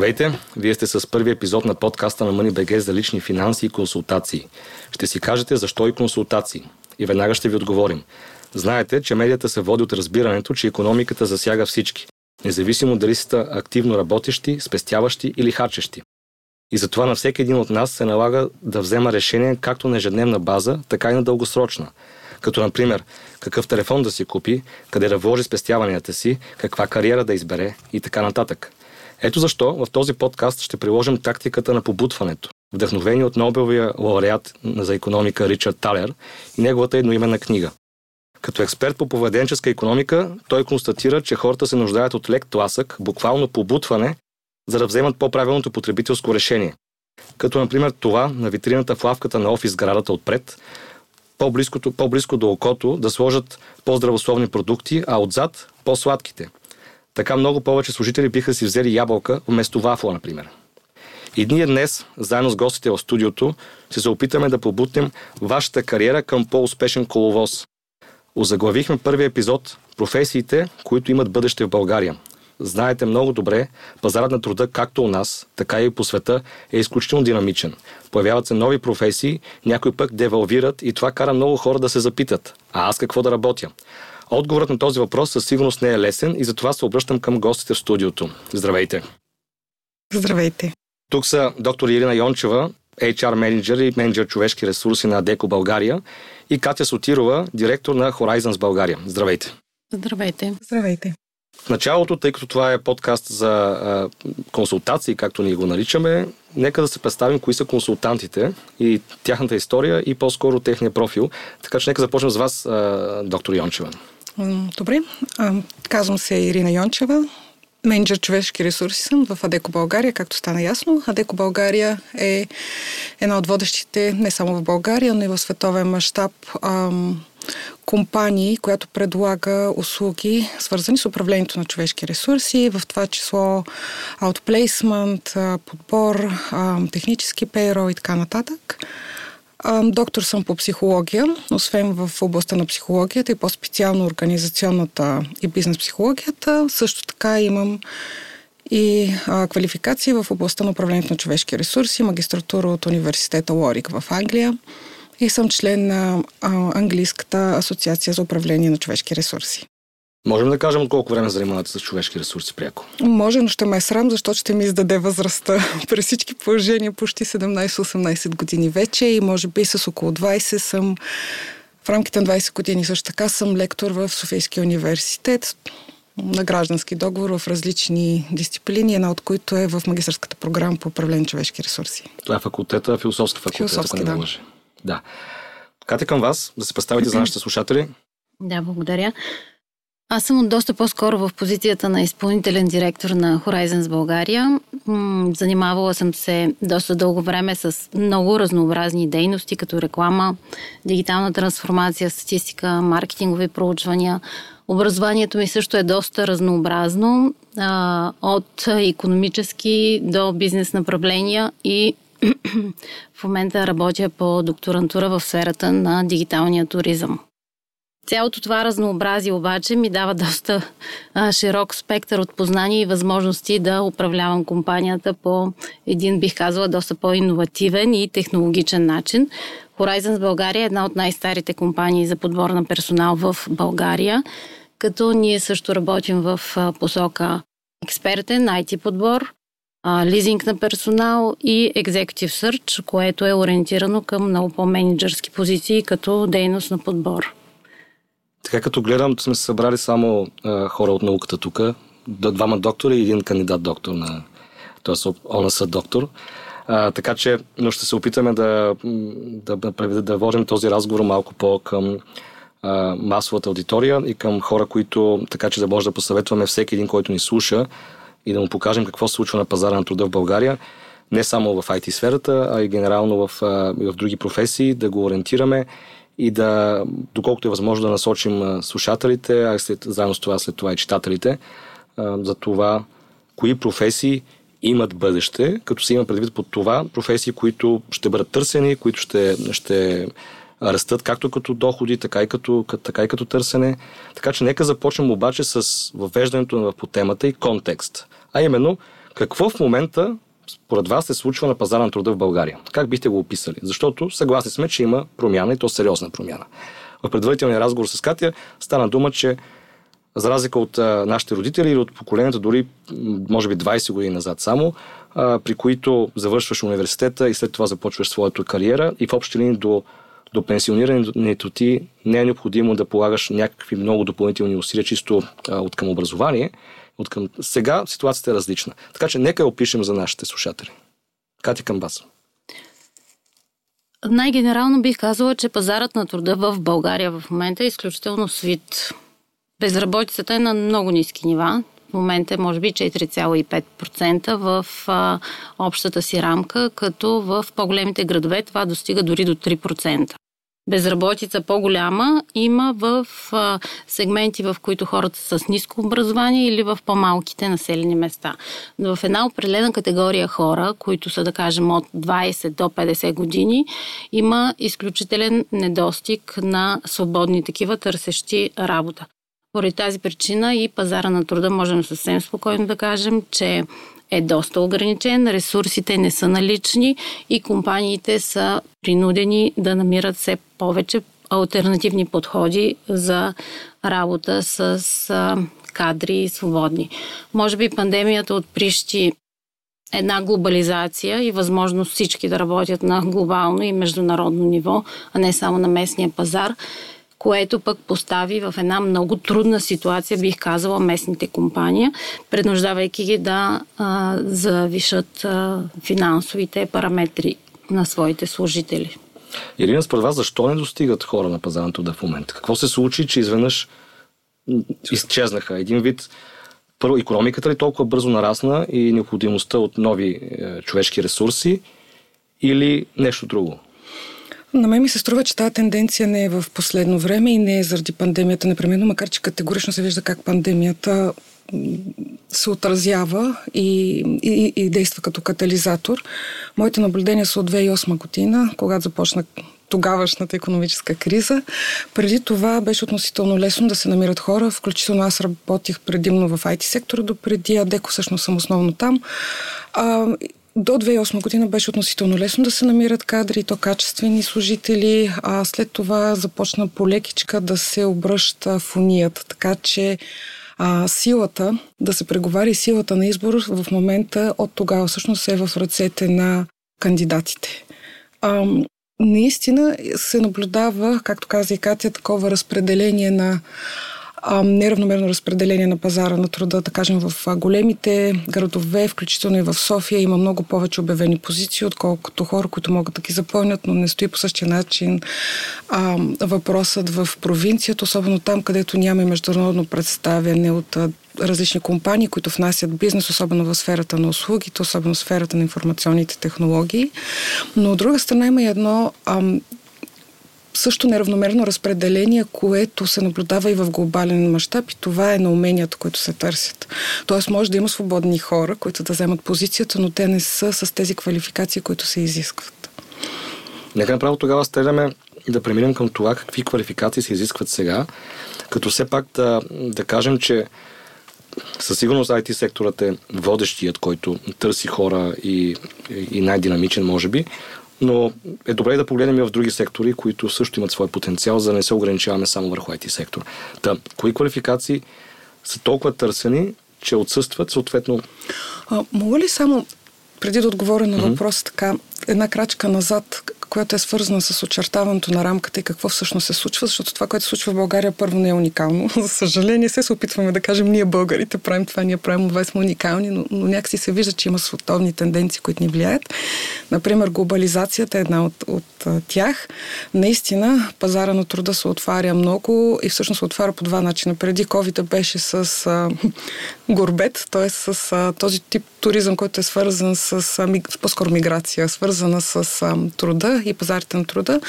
Здравейте! Вие сте с първи епизод на подкаста на MoneyBG за лични финанси и консултации. Ще си кажете защо и консултации. И веднага ще ви отговорим. Знаете, че медията се води от разбирането, че економиката засяга всички, независимо дали сте активно работещи, спестяващи или харчещи. И затова на всеки един от нас се налага да взема решение както на ежедневна база, така и на дългосрочна. Като, например, какъв телефон да си купи, къде да вложи спестяванията си, каква кариера да избере и така нататък. Ето защо в този подкаст ще приложим тактиката на побутването, вдъхновени от Нобеловия лауреат за економика Ричард Талер и неговата едноименна книга. Като експерт по поведенческа економика, той констатира, че хората се нуждаят от лек тласък, буквално побутване, за да вземат по-правилното потребителско решение. Като, например, това на витрината в лавката на офис градата отпред, по-близко до окото да сложат по-здравословни продукти, а отзад по-сладките – така много повече служители биха си взели ябълка вместо вафла, например. И ние днес, заедно с гостите в студиото, се опитаме да побутнем вашата кариера към по-успешен коловоз. Озаглавихме първи епизод професиите, които имат бъдеще в България. Знаете много добре, пазарът на труда както у нас, така и по света е изключително динамичен. Появяват се нови професии, някои пък девалвират и това кара много хора да се запитат. А аз какво да работя? Отговорът на този въпрос със сигурност не е лесен и затова се обръщам към гостите в студиото. Здравейте! Здравейте! Тук са доктор Ирина Йончева, HR менеджер и менеджер човешки ресурси на Деко България и Катя Сотирова, директор на Horizons България. Здравейте! Здравейте! Здравейте! В началото, тъй като това е подкаст за а, консултации, както ние го наричаме, нека да се представим кои са консултантите и тяхната история и по-скоро техния профил. Така че нека започнем с вас, а, доктор Йончева. Добре. Казвам се Ирина Йончева. Менеджер човешки ресурси съм в Адеко България, както стана ясно. Адеко България е една от водещите не само в България, но и в световен мащаб компании, която предлага услуги, свързани с управлението на човешки ресурси, в това число outplacement, подбор, технически пейрол и така нататък. Доктор съм по психология, освен в областта на психологията и по-специално организационната и бизнес психологията. Също така имам и а, квалификации в областта на управлението на човешки ресурси, магистратура от университета Лорик в Англия и съм член на а, Английската асоциация за управление на човешки ресурси. Можем да кажем колко време занимавате с човешки ресурси пряко? Може, но ще ме е срам, защото ще ми издаде възрастта. При всички положения почти 17-18 години вече и може би с около 20 съм в рамките на 20 години също така съм лектор в Софийския университет на граждански договор в различни дисциплини, една от които е в магистрската програма по управление на човешки ресурси. Това е факултета, философски факултет, философски, да. Да. Кате към вас, да се представите за нашите слушатели. Да, благодаря. Аз съм доста по-скоро в позицията на изпълнителен директор на Horizons България. Занимавала съм се доста дълго време с много разнообразни дейности, като реклама, дигитална трансформация, статистика, маркетингови проучвания. Образованието ми също е доста разнообразно, от економически до бизнес направления и в момента работя по докторантура в сферата на дигиталния туризъм. Цялото това разнообразие обаче ми дава доста а, широк спектър от познания и възможности да управлявам компанията по един, бих казала, доста по-инновативен и технологичен начин. Horizons България е една от най-старите компании за подбор на персонал в България, като ние също работим в посока експертен IT подбор, лизинг на персонал и Executive Search, което е ориентирано към много по-менеджерски позиции като дейност на подбор. Така като гледам, сме се събрали само а, хора от науката тук, двама доктори и един кандидат доктор на т.е. ОНС доктор. А, така че, но ще се опитаме да, да, да, да водим този разговор малко по към а, масовата аудитория и към хора, които, така че да може да посъветваме всеки един, който ни слуша, и да му покажем какво се случва на пазара на труда в България, не само в IT сферата, а и генерално в, в други професии, да го ориентираме и да, доколкото е възможно да насочим слушателите, а след, заедно с това, след това и читателите, за това, кои професии имат бъдеще, като се има предвид под това професии, които ще бъдат търсени, които ще, ще растат както като доходи, така и като, така и като търсене. Така че нека започнем обаче с въвеждането по темата и контекст. А именно, Какво в момента според вас се случва на пазара на труда в България? Как бихте го описали? Защото съгласни сме, че има промяна и то сериозна промяна. В предварителния разговор с Катя стана дума, че за разлика от а, нашите родители или от поколенията дори, може би 20 години назад само, а, при които завършваш университета и след това започваш своята кариера и в общи линии до, до пенсионирането ти не е необходимо да полагаш някакви много допълнителни усилия чисто а, от към образование. От към... Сега ситуацията е различна. Така че нека я опишем за нашите слушатели. Кати Камбас. Най-генерално бих казала, че пазарът на труда в България в момента е изключително свит. Безработицата е на много ниски нива. В момента е може би 4,5% в а, общата си рамка, като в по-големите градове това достига дори до 3%. Безработица по-голяма има в сегменти, в които хората са с ниско образование или в по-малките населени места. Но в една определена категория хора, които са, да кажем, от 20 до 50 години, има изключителен недостиг на свободни такива търсещи работа. Поради тази причина и пазара на труда можем съвсем спокойно да кажем, че е доста ограничен, ресурсите не са налични и компаниите са принудени да намират все повече альтернативни подходи за работа с кадри свободни. Може би пандемията отприщи една глобализация и възможност всички да работят на глобално и международно ниво, а не само на местния пазар което пък постави в една много трудна ситуация, бих казала, местните компании, преднуждавайки ги да а, завишат а, финансовите параметри на своите служители. Ирина, според вас, защо не достигат хора на пазара на труда в момента? Какво се случи, че изведнъж изчезнаха? Един вид, първо, економиката ли толкова бързо нарасна и необходимостта от нови е, човешки ресурси или нещо друго? На мен ми се струва, че тази тенденция не е в последно време и не е заради пандемията непременно, макар че категорично се вижда как пандемията се отразява и, и, и действа като катализатор. Моите наблюдения са от 2008 година, когато започна тогавашната економическа криза. Преди това беше относително лесно да се намират хора, включително аз работих предимно в IT сектора, до преди Адеко всъщност съм основно там. А, до 2008 година беше относително лесно да се намират кадри, то качествени служители, а след това започна полекичка да се обръща в уният, така че а, силата да се преговари, силата на избор в момента от тогава всъщност е в ръцете на кандидатите. А, наистина се наблюдава, както каза и Катя, такова разпределение на неравномерно разпределение на пазара на труда, да кажем в големите градове, включително и в София, има много повече обявени позиции, отколкото хора, които могат да ги запълнят, но не стои по същия начин а, въпросът в провинцията, особено там, където няма международно представяне от различни компании, които внасят бизнес, особено в сферата на услугите, особено в сферата на информационните технологии. Но от друга страна има и едно ам, също неравномерно разпределение, което се наблюдава и в глобален мащаб и това е на уменията, които се търсят. Тоест може да има свободни хора, които да вземат позицията, но те не са с тези квалификации, които се изискват. Нека направо тогава стреляме да преминем към това какви квалификации се изискват сега, като все пак да, да кажем, че със сигурност IT секторът е водещият, който търси хора и, и най-динамичен, може би, но е добре да погледнем и в други сектори, които също имат свой потенциал, за да не се ограничаваме само върху IT сектор. Та, кои квалификации са толкова търсени, че отсъстват съответно? А, мога ли само, преди да отговоря на въпроса, mm-hmm. така, една крачка назад, която е свързана с очертаването на рамката и какво всъщност се случва, защото това, което се случва в България, първо не е уникално. За съжаление, се се опитваме да кажем, ние българите правим това, ние правим това, сме уникални, но, но някакси се вижда, че има световни тенденции, които ни влияят. Например, глобализацията е една от, от тях. Наистина, пазара на труда се отваря много и всъщност се отваря по два начина. Преди COVID беше с горбет, т.е. с а, този тип туризъм, който е свързан с, а, по-скоро миграция, свързана с а, труда и пазарите на труда.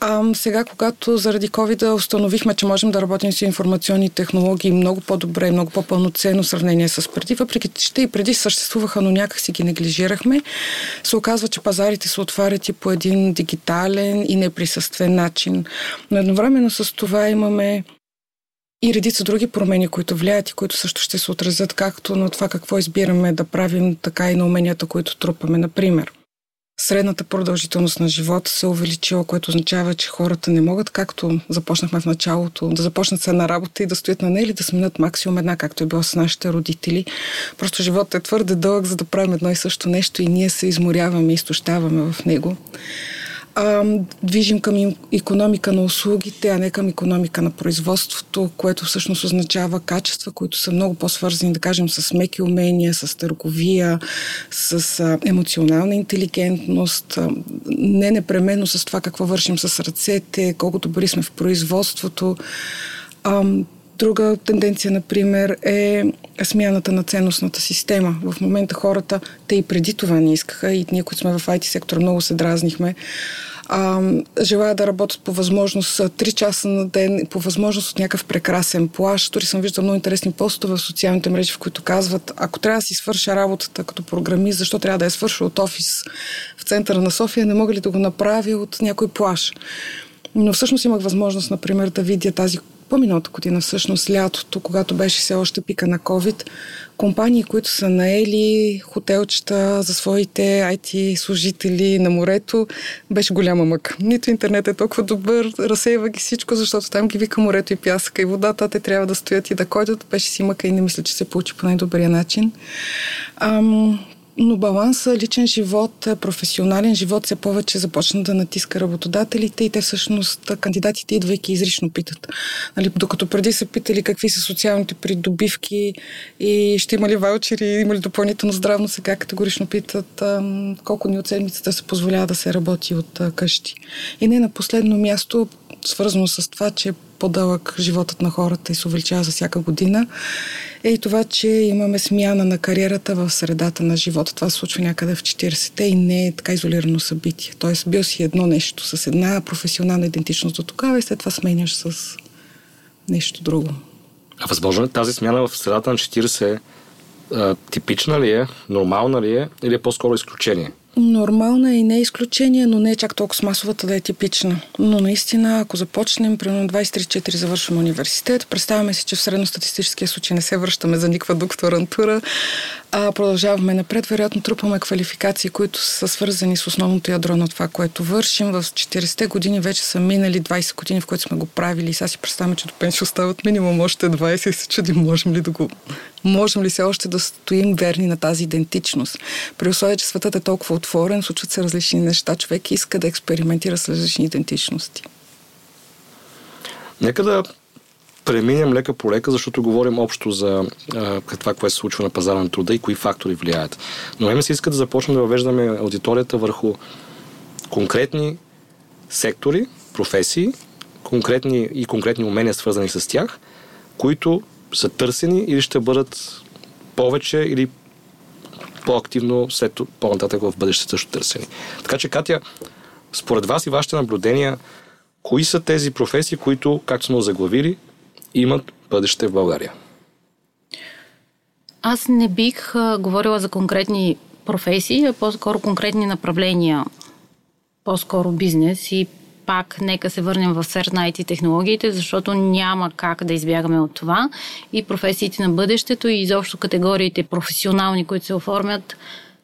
А, сега, когато заради COVID установихме, че можем да работим с информационни технологии много по-добре, много по-пълноценно в сравнение с преди, въпреки че и преди съществуваха, но някак си ги неглижирахме, се оказва, че пазарите се отварят и по един дигитален и неприсъствен начин. Но едновременно с това имаме и редица други промени, които влияят и които също ще се отразят както на това какво избираме да правим, така и на уменията, които трупаме. Например, средната продължителност на живота се увеличила, което означава, че хората не могат, както започнахме в началото, да започнат се на работа и да стоят на нея или да сменят максимум една, както е било с нашите родители. Просто животът е твърде дълъг, за да правим едно и също нещо и ние се изморяваме и изтощаваме в него а, движим към економика на услугите, а не към економика на производството, което всъщност означава качества, които са много по-свързани, да кажем, с меки умения, с търговия, с а, емоционална интелигентност, а, не непременно с това какво вършим с ръцете, колко добри сме в производството. А, Друга тенденция, например, е смяната на ценностната система. В момента хората, те и преди това не искаха, и ние, които сме в IT сектора, много се дразняхме, а, желая да работят по възможност 3 часа на ден, по възможност от някакъв прекрасен плаш. Дори съм виждала много интересни постове в социалните мрежи, в които казват, ако трябва да си свърша работата като програмист, защо трябва да я свърша от офис в центъра на София, не мога ли да го направя от някой плаш? Но всъщност имах възможност, например, да видя тази по-миналата година, всъщност лятото, когато беше все още пика на COVID, компании, които са наели хотелчета за своите IT служители на морето, беше голяма мъка. Нито интернет е толкова добър, разсейва ги всичко, защото там ги вика морето и пясъка и водата, те трябва да стоят и да ходят. Беше си мъка и не мисля, че се получи по най-добрия начин. Ам, но баланса, личен живот, професионален живот все повече започна да натиска работодателите и те всъщност, кандидатите идвайки изрично питат. Нали, докато преди са питали какви са социалните придобивки и ще има ли ваучери, има ли допълнително здравно, сега категорично питат колко ни от седмицата се позволява да се работи от къщи. И не на последно място, свързано с това, че по-дълъг животът на хората и се увеличава за всяка година, е и това, че имаме смяна на кариерата в средата на живота. Това се случва някъде в 40-те и не е така изолирано събитие. Тоест, бил си едно нещо с една професионална идентичност до тогава и след това сменяш с нещо друго. А възможно е тази смяна в средата на 40 а, типична ли е, нормална ли е или е по-скоро изключение? Нормална и не е изключение, но не е чак толкова с масовата да е типична. Но наистина, ако започнем, примерно 23-4 завършваме университет, представяме си, че в средностатистическия случай не се връщаме за никаква докторантура, а продължаваме напред. Вероятно трупаме квалификации, които са свързани с основното ядро на това, което вършим. В 40-те години вече са минали 20 години, в които сме го правили. И сега си представяме, че до пенсия остават минимум още 20 и се чудим, можем ли да го... Можем ли се още да стоим верни на тази идентичност? При условие, че светът е толкова отворен, случват се различни неща. Човек иска да експериментира с различни идентичности. Нека да преминем лека по лека, защото говорим общо за а, това, което се случва на пазара на труда и кои фактори влияят. Но ме се иска да започнем да въвеждаме аудиторията върху конкретни сектори, професии, конкретни и конкретни умения, свързани с тях, които са търсени или ще бъдат повече или по-активно след по-нататък в бъдеще също търсени. Така че, Катя, според вас и вашите наблюдения, кои са тези професии, които, както сме заглавили, имат бъдеще в България? Аз не бих а, говорила за конкретни професии, а по-скоро конкретни направления, по-скоро бизнес и пак нека се върнем в сфер на IT технологиите, защото няма как да избягаме от това. И професиите на бъдещето и изобщо категориите професионални, които се оформят,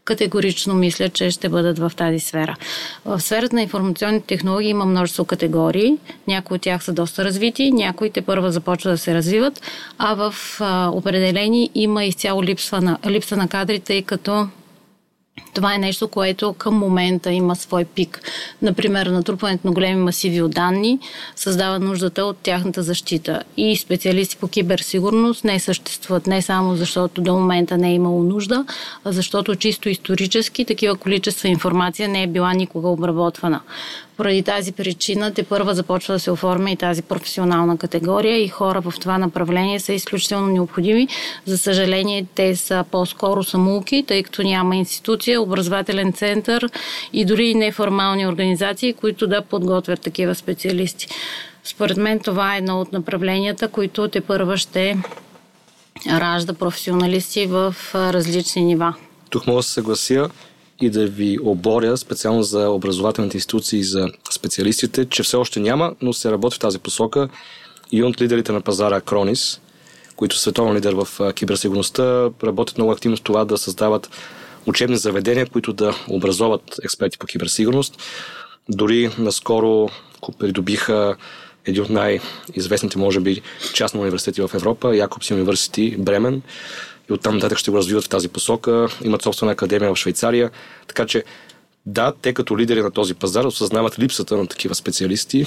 категорично мисля, че ще бъдат в тази сфера. В сферата на информационните технологии има множество категории. Някои от тях са доста развити, някои те първа започват да се развиват, а в а, определени има изцяло липса на, липса на кадри, тъй като това е нещо, което към момента има свой пик. Например, натрупването на големи масиви от данни създава нуждата от тяхната защита. И специалисти по киберсигурност не съществуват не само защото до момента не е имало нужда, а защото чисто исторически такива количества информация не е била никога обработвана. Поради тази причина те първа започва да се оформя и тази професионална категория и хора в това направление са изключително необходими. За съжаление, те са по-скоро самулки, тъй като няма институция, образователен център и дори неформални организации, които да подготвят такива специалисти. Според мен това е едно от направленията, които те първа ще ражда професионалисти в различни нива. Тук мога да се съглася и да ви оборя специално за образователните институции и за специалистите, че все още няма, но се работи в тази посока и от лидерите на пазара Кронис, които са световен лидер в киберсигурността, работят много активно с това да създават учебни заведения, които да образоват експерти по киберсигурност. Дори наскоро придобиха един от най-известните, може би, частни университети в Европа, Якобс университет Бремен. И оттам нататък ще го развиват в тази посока. Имат собствена академия в Швейцария. Така че, да, те като лидери на този пазар осъзнават липсата на такива специалисти,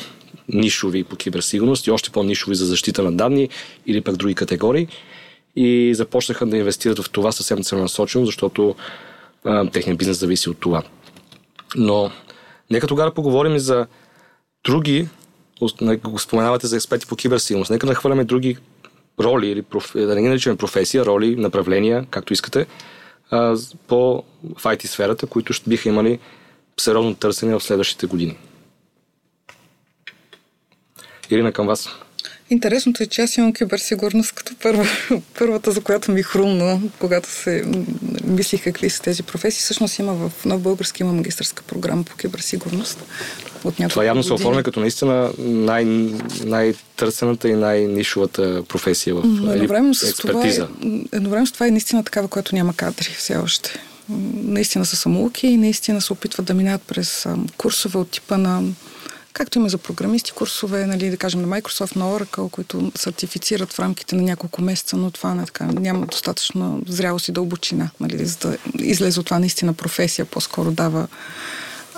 нишови по киберсигурност и още по-нишови за защита на данни или пък други категории. И започнаха да инвестират в това съвсем целенасочено, защото а, техният бизнес зависи от това. Но нека тогава поговорим и за други го споменавате за експерти по киберсигурност. Нека да хвърляме други роли, или проф... да не ги наричаме професия, роли, направления, както искате, а, по в IT сферата, които ще биха имали сериозно търсене в следващите години. Ирина, към вас. Интересното е, че аз имам киберсигурност като първа, първата, за която ми хрумна, когато се мислих какви са тези професии. Всъщност има в Нов Български има магистърска програма по киберсигурност. От Това явно се оформя като наистина най- най-търсената и най-нишовата професия в едновременно с експертиза. Това е, едновременно с това е наистина такава, която няма кадри все още. Наистина са самоуки и наистина се опитват да минат през курсове от типа на както има за програмисти курсове, нали, да кажем на Microsoft, на Oracle, които сертифицират в рамките на няколко месеца, но това не така, няма достатъчно зрялост и дълбочина, нали, за да излезе от това наистина професия, по-скоро дава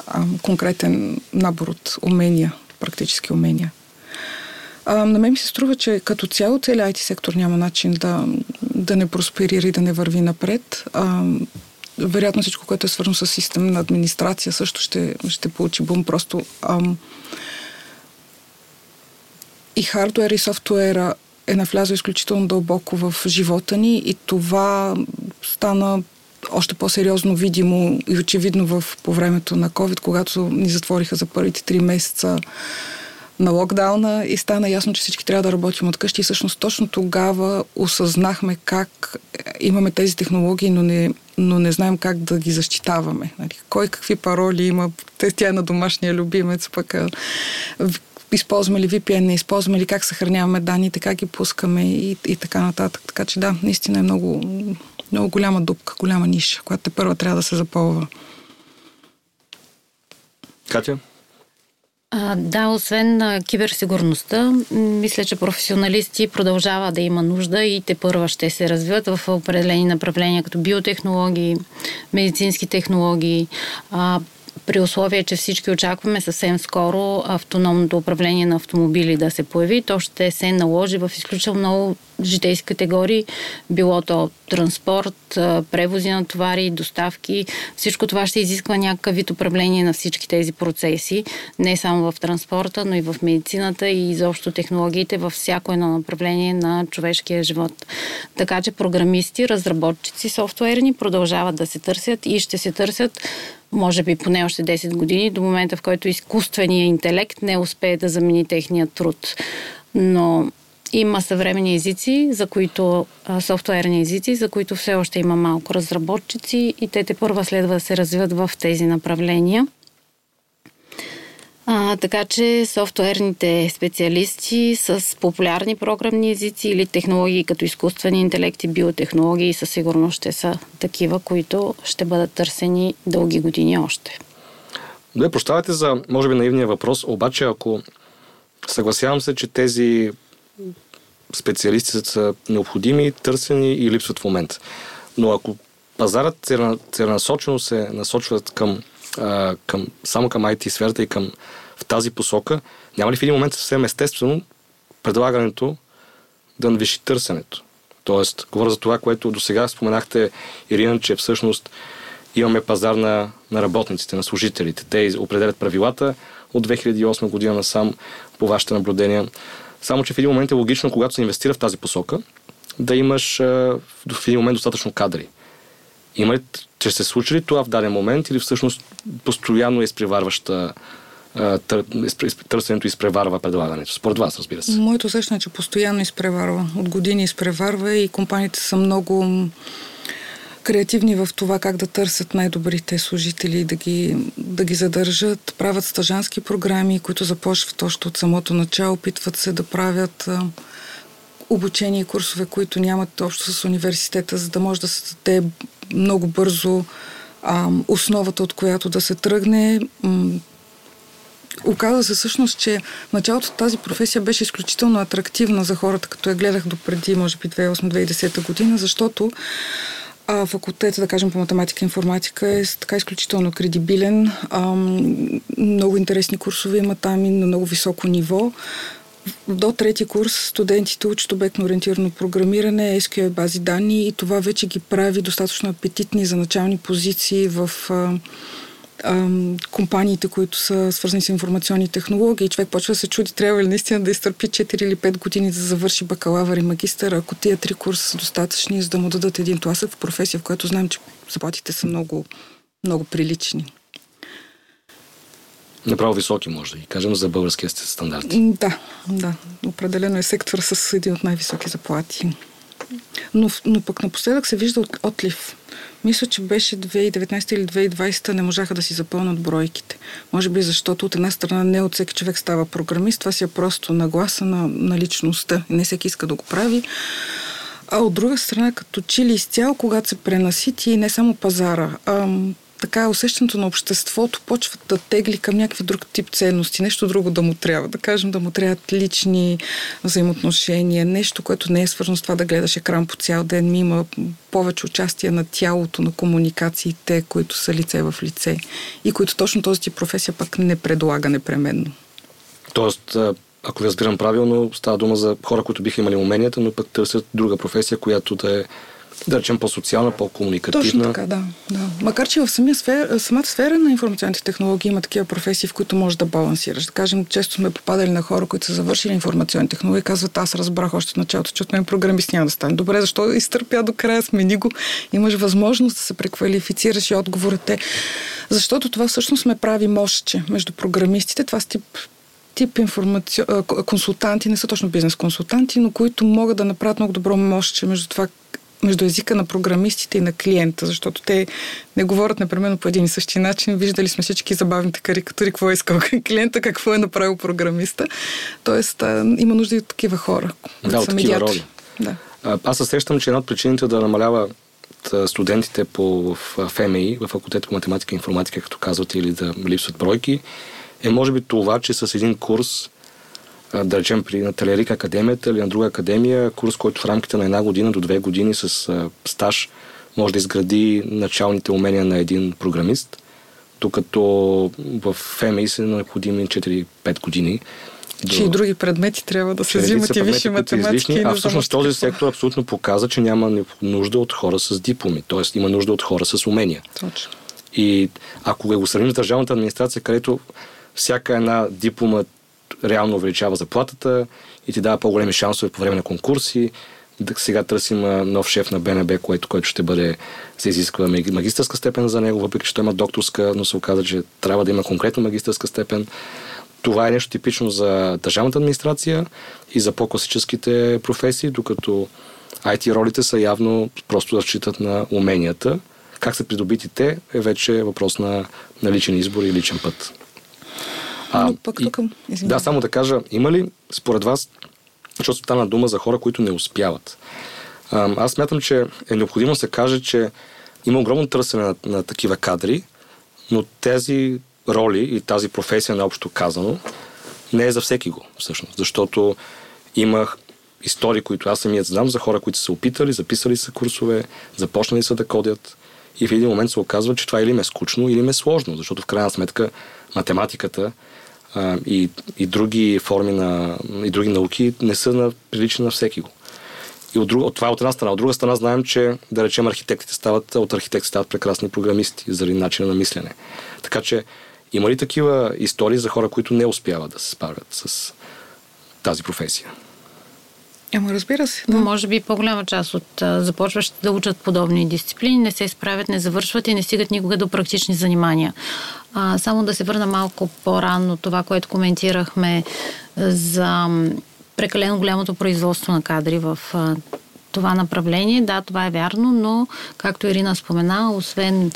а, конкретен набор от умения, практически умения. А, на мен ми се струва, че като цяло целият IT сектор няма начин да, да не просперира и да не върви напред. А, вероятно всичко, което е свързано с системна администрация, също ще, ще получи бум. Просто ам, и хардуер и софтуера е навлязъл изключително дълбоко в живота ни и това стана още по-сериозно видимо и очевидно в, по времето на COVID, когато ни затвориха за първите три месеца на локдауна и стана ясно, че всички трябва да работим от къщи. И всъщност точно тогава осъзнахме как имаме тези технологии, но не, но не знаем как да ги защитаваме. Нали? Кой какви пароли има, тя е на домашния любимец, пък използваме ли VPN, не използваме ли, как съхраняваме данните, как ги пускаме и, и така нататък. Така че да, наистина е много, много голяма дупка, голяма ниша, която те първа трябва да се запълва. Катя? А, да, освен на киберсигурността, мисля, че професионалисти продължава да има нужда и те първа ще се развиват в определени направления, като биотехнологии, медицински технологии, а, при условие, че всички очакваме съвсем скоро автономното управление на автомобили да се появи, то ще се наложи в изключително много житейски категории, било то транспорт, превози на товари, доставки. Всичко това ще изисква някакъв вид управление на всички тези процеси, не само в транспорта, но и в медицината и изобщо технологиите във всяко едно направление на човешкия живот. Така че програмисти, разработчици софтуерни продължават да се търсят и ще се търсят може би поне още 10 години, до момента в който изкуственият интелект не успее да замени техния труд. Но има съвремени езици, за които, софтуерни езици, за които все още има малко разработчици и те те първа следва да се развиват в тези направления. А, така че софтуерните специалисти с популярни програмни езици или технологии като изкуствени интелекти, биотехнологии със сигурност ще са такива, които ще бъдат търсени дълги години още. Да, прощавайте за, може би, наивния въпрос, обаче ако съгласявам се, че тези специалисти са необходими, търсени и липсват в момента. Но ако пазарът целенасочено се насочват към а, към, само към IT сферата и към в тази посока, няма ли в един момент съвсем естествено предлагането да навиши търсенето? Тоест, говоря за това, което до сега споменахте, Ирина, че всъщност имаме пазар на, на работниците, на служителите. Те определят правилата от 2008 година насам по вашите наблюдения. Само, че в един момент е логично, когато се инвестира в тази посока, да имаш в един момент достатъчно кадри. Има ли, че се случи ли това в даден момент или всъщност постоянно е изпреварваща търсенето изпреварва предлагането. Според вас, разбира се. Моето усещане е, че постоянно изпреварва. От години изпреварва и компаниите са много креативни в това как да търсят най-добрите служители и да ги, да ги задържат. Правят стажански програми, които започват още от самото начало. Опитват се да правят обучение и курсове, които нямат общо с университета, за да може да се даде много бързо а, основата, от която да се тръгне. Оказва се всъщност, че началото тази професия беше изключително атрактивна за хората, като я гледах до преди, може би 2008-2010 година, защото а, факултета, да кажем, по математика и информатика е така изключително кредибилен. А, много интересни курсове има там и на много високо ниво. До трети курс студентите учат обектно ориентирано програмиране, SQL бази данни и това вече ги прави достатъчно апетитни за начални позиции в а, компаниите, които са свързани с информационни технологии. Човек почва да се чуди, трябва ли наистина да изтърпи 4 или 5 години да завърши бакалавър и магистър, ако тия три курса са достатъчни, за да му дадат един тласък в професия, в която знаем, че заплатите са много, много прилични. Направо високи, може да ги кажем, за българския стандарти. Да, да. Определено е сектор с един от най-високи заплати. Но, но пък напоследък се вижда от, отлив. Мисля, че беше 2019 или 2020 не можаха да си запълнат бройките. Може би защото от една страна не от всеки човек става програмист, това си е просто нагласа на, на личността. Не всеки иска да го прави. А от друга страна, като чили изцяло, когато се пренасити не само пазара, а така усещането на обществото почва да тегли към някакви друг тип ценности, нещо друго да му трябва. Да кажем, да му трябват лични взаимоотношения, нещо, което не е свързано с това да гледаш екран по цял ден. Ми има повече участие на тялото, на комуникациите, които са лице в лице и които точно този тип професия пък не предлага непременно. Тоест, ако ви разбирам правилно, става дума за хора, които биха имали уменията, но пък търсят друга професия, която да е да речем, по-социална, по-комуникативна. Точно така, да. да. Макар, че в самия сфера, самата сфера на информационните технологии има такива професии, в които можеш да балансираш. Да кажем, често сме попадали на хора, които са завършили информационни технологии и казват, аз разбрах още в началото, че от мен програмист няма да стане. Добре, защо изтърпя до края, смени го, имаш възможност да се преквалифицираш и отговорът е. Защото това всъщност ме прави мощче между програмистите. Това с тип тип информаци... консултанти, не са точно бизнес консултанти, но които могат да направят много добро мощче между това между езика на програмистите и на клиента, защото те не говорят непременно по един и същи начин. Виждали сме всички забавните карикатури, какво е искал клиента, какво е направил програмиста. Тоест, а, има нужда и от такива хора. Да, от такива роли. Да. Аз се че една от причините да намалява студентите по в ФМИ, в факултета по математика и информатика, като казвате, или да липсват бройки, е може би това, че с един курс да речем при на Талерик академията или на друга академия, курс, който в рамките на една година до две години с стаж може да изгради началните умения на един програмист, докато в ФМИ са необходими 4-5 години. Че и други предмети трябва да се взимат и висши математики. А всъщност този сектор абсолютно показа, че няма нужда от хора с дипломи, т.е. има нужда от хора с умения. Точно. И ако го сравним с държавната администрация, където всяка една диплома реално увеличава заплатата и ти дава по-големи шансове по време на конкурси. Сега търсим нов шеф на БНБ, което, което ще бъде, се изисква магистърска степен за него, въпреки че той има докторска, но се оказа, че трябва да има конкретно магистърска степен. Това е нещо типично за държавната администрация и за по-класическите професии, докато IT ролите са явно просто разчитат на уменията. Как са придобити те е вече въпрос на, на личен избор и личен път. А, Но пък тук... И, да, само да кажа, има ли според вас, защото стана дума за хора, които не успяват. А, аз смятам, че е необходимо да се каже, че има огромно търсене на, на такива кадри, но тези роли и тази професия, наобщо казано, не е за всеки го, всъщност. Защото имах истории, които аз самият знам за хора, които са опитали, записали са курсове, започнали са да кодят и в един момент се оказва, че това или ме е скучно, или ме е сложно, защото в крайна сметка математиката а, и, и други форми на, и други науки не са на, прилични на всеки го. И от, друг, от това е от една страна. От друга страна знаем, че да речем архитектите стават, от архитекти стават прекрасни програмисти заради начина на мислене. Така че има ли такива истории за хора, които не успяват да се справят с тази професия? Ама разбира се. Да. Може би по-голяма част от започващите да учат подобни дисциплини не се справят, не завършват и не стигат никога до практични занимания. А, само да се върна малко по-рано това, което коментирахме за прекалено голямото производство на кадри в това направление. Да, това е вярно, но, както Ирина спомена, освен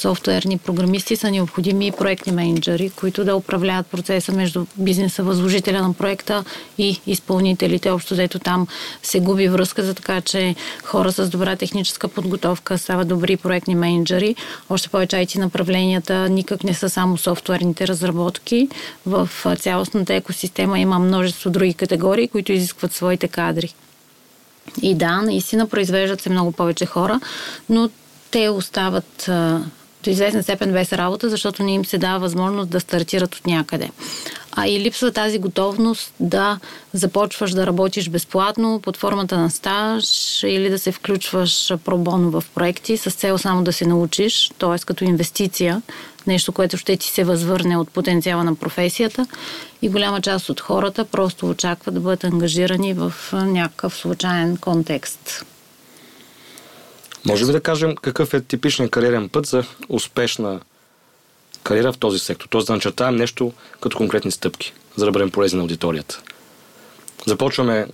софтуерни програмисти са необходими и проектни менеджери, които да управляват процеса между бизнеса, възложителя на проекта и изпълнителите. Общо взето там се губи връзка, за така че хора с добра техническа подготовка стават добри проектни менеджери. Още повече IT направленията никак не са само софтуерните разработки. В цялостната екосистема има множество други категории, които изискват своите кадри. И да, наистина произвеждат се много повече хора, но те остават до известна степен без работа, защото не им се дава възможност да стартират от някъде. А и липсва тази готовност да започваш да работиш безплатно под формата на стаж или да се включваш пробоно в проекти с цел само да се научиш, т.е. като инвестиция, нещо, което ще ти се възвърне от потенциала на професията. И голяма част от хората просто очакват да бъдат ангажирани в някакъв случайен контекст. Може ли да кажем какъв е типичният кариерен път за успешна кариера в този сектор? Тоест да начертаем нещо като конкретни стъпки, за да бъдем полезни на аудиторията. Започваме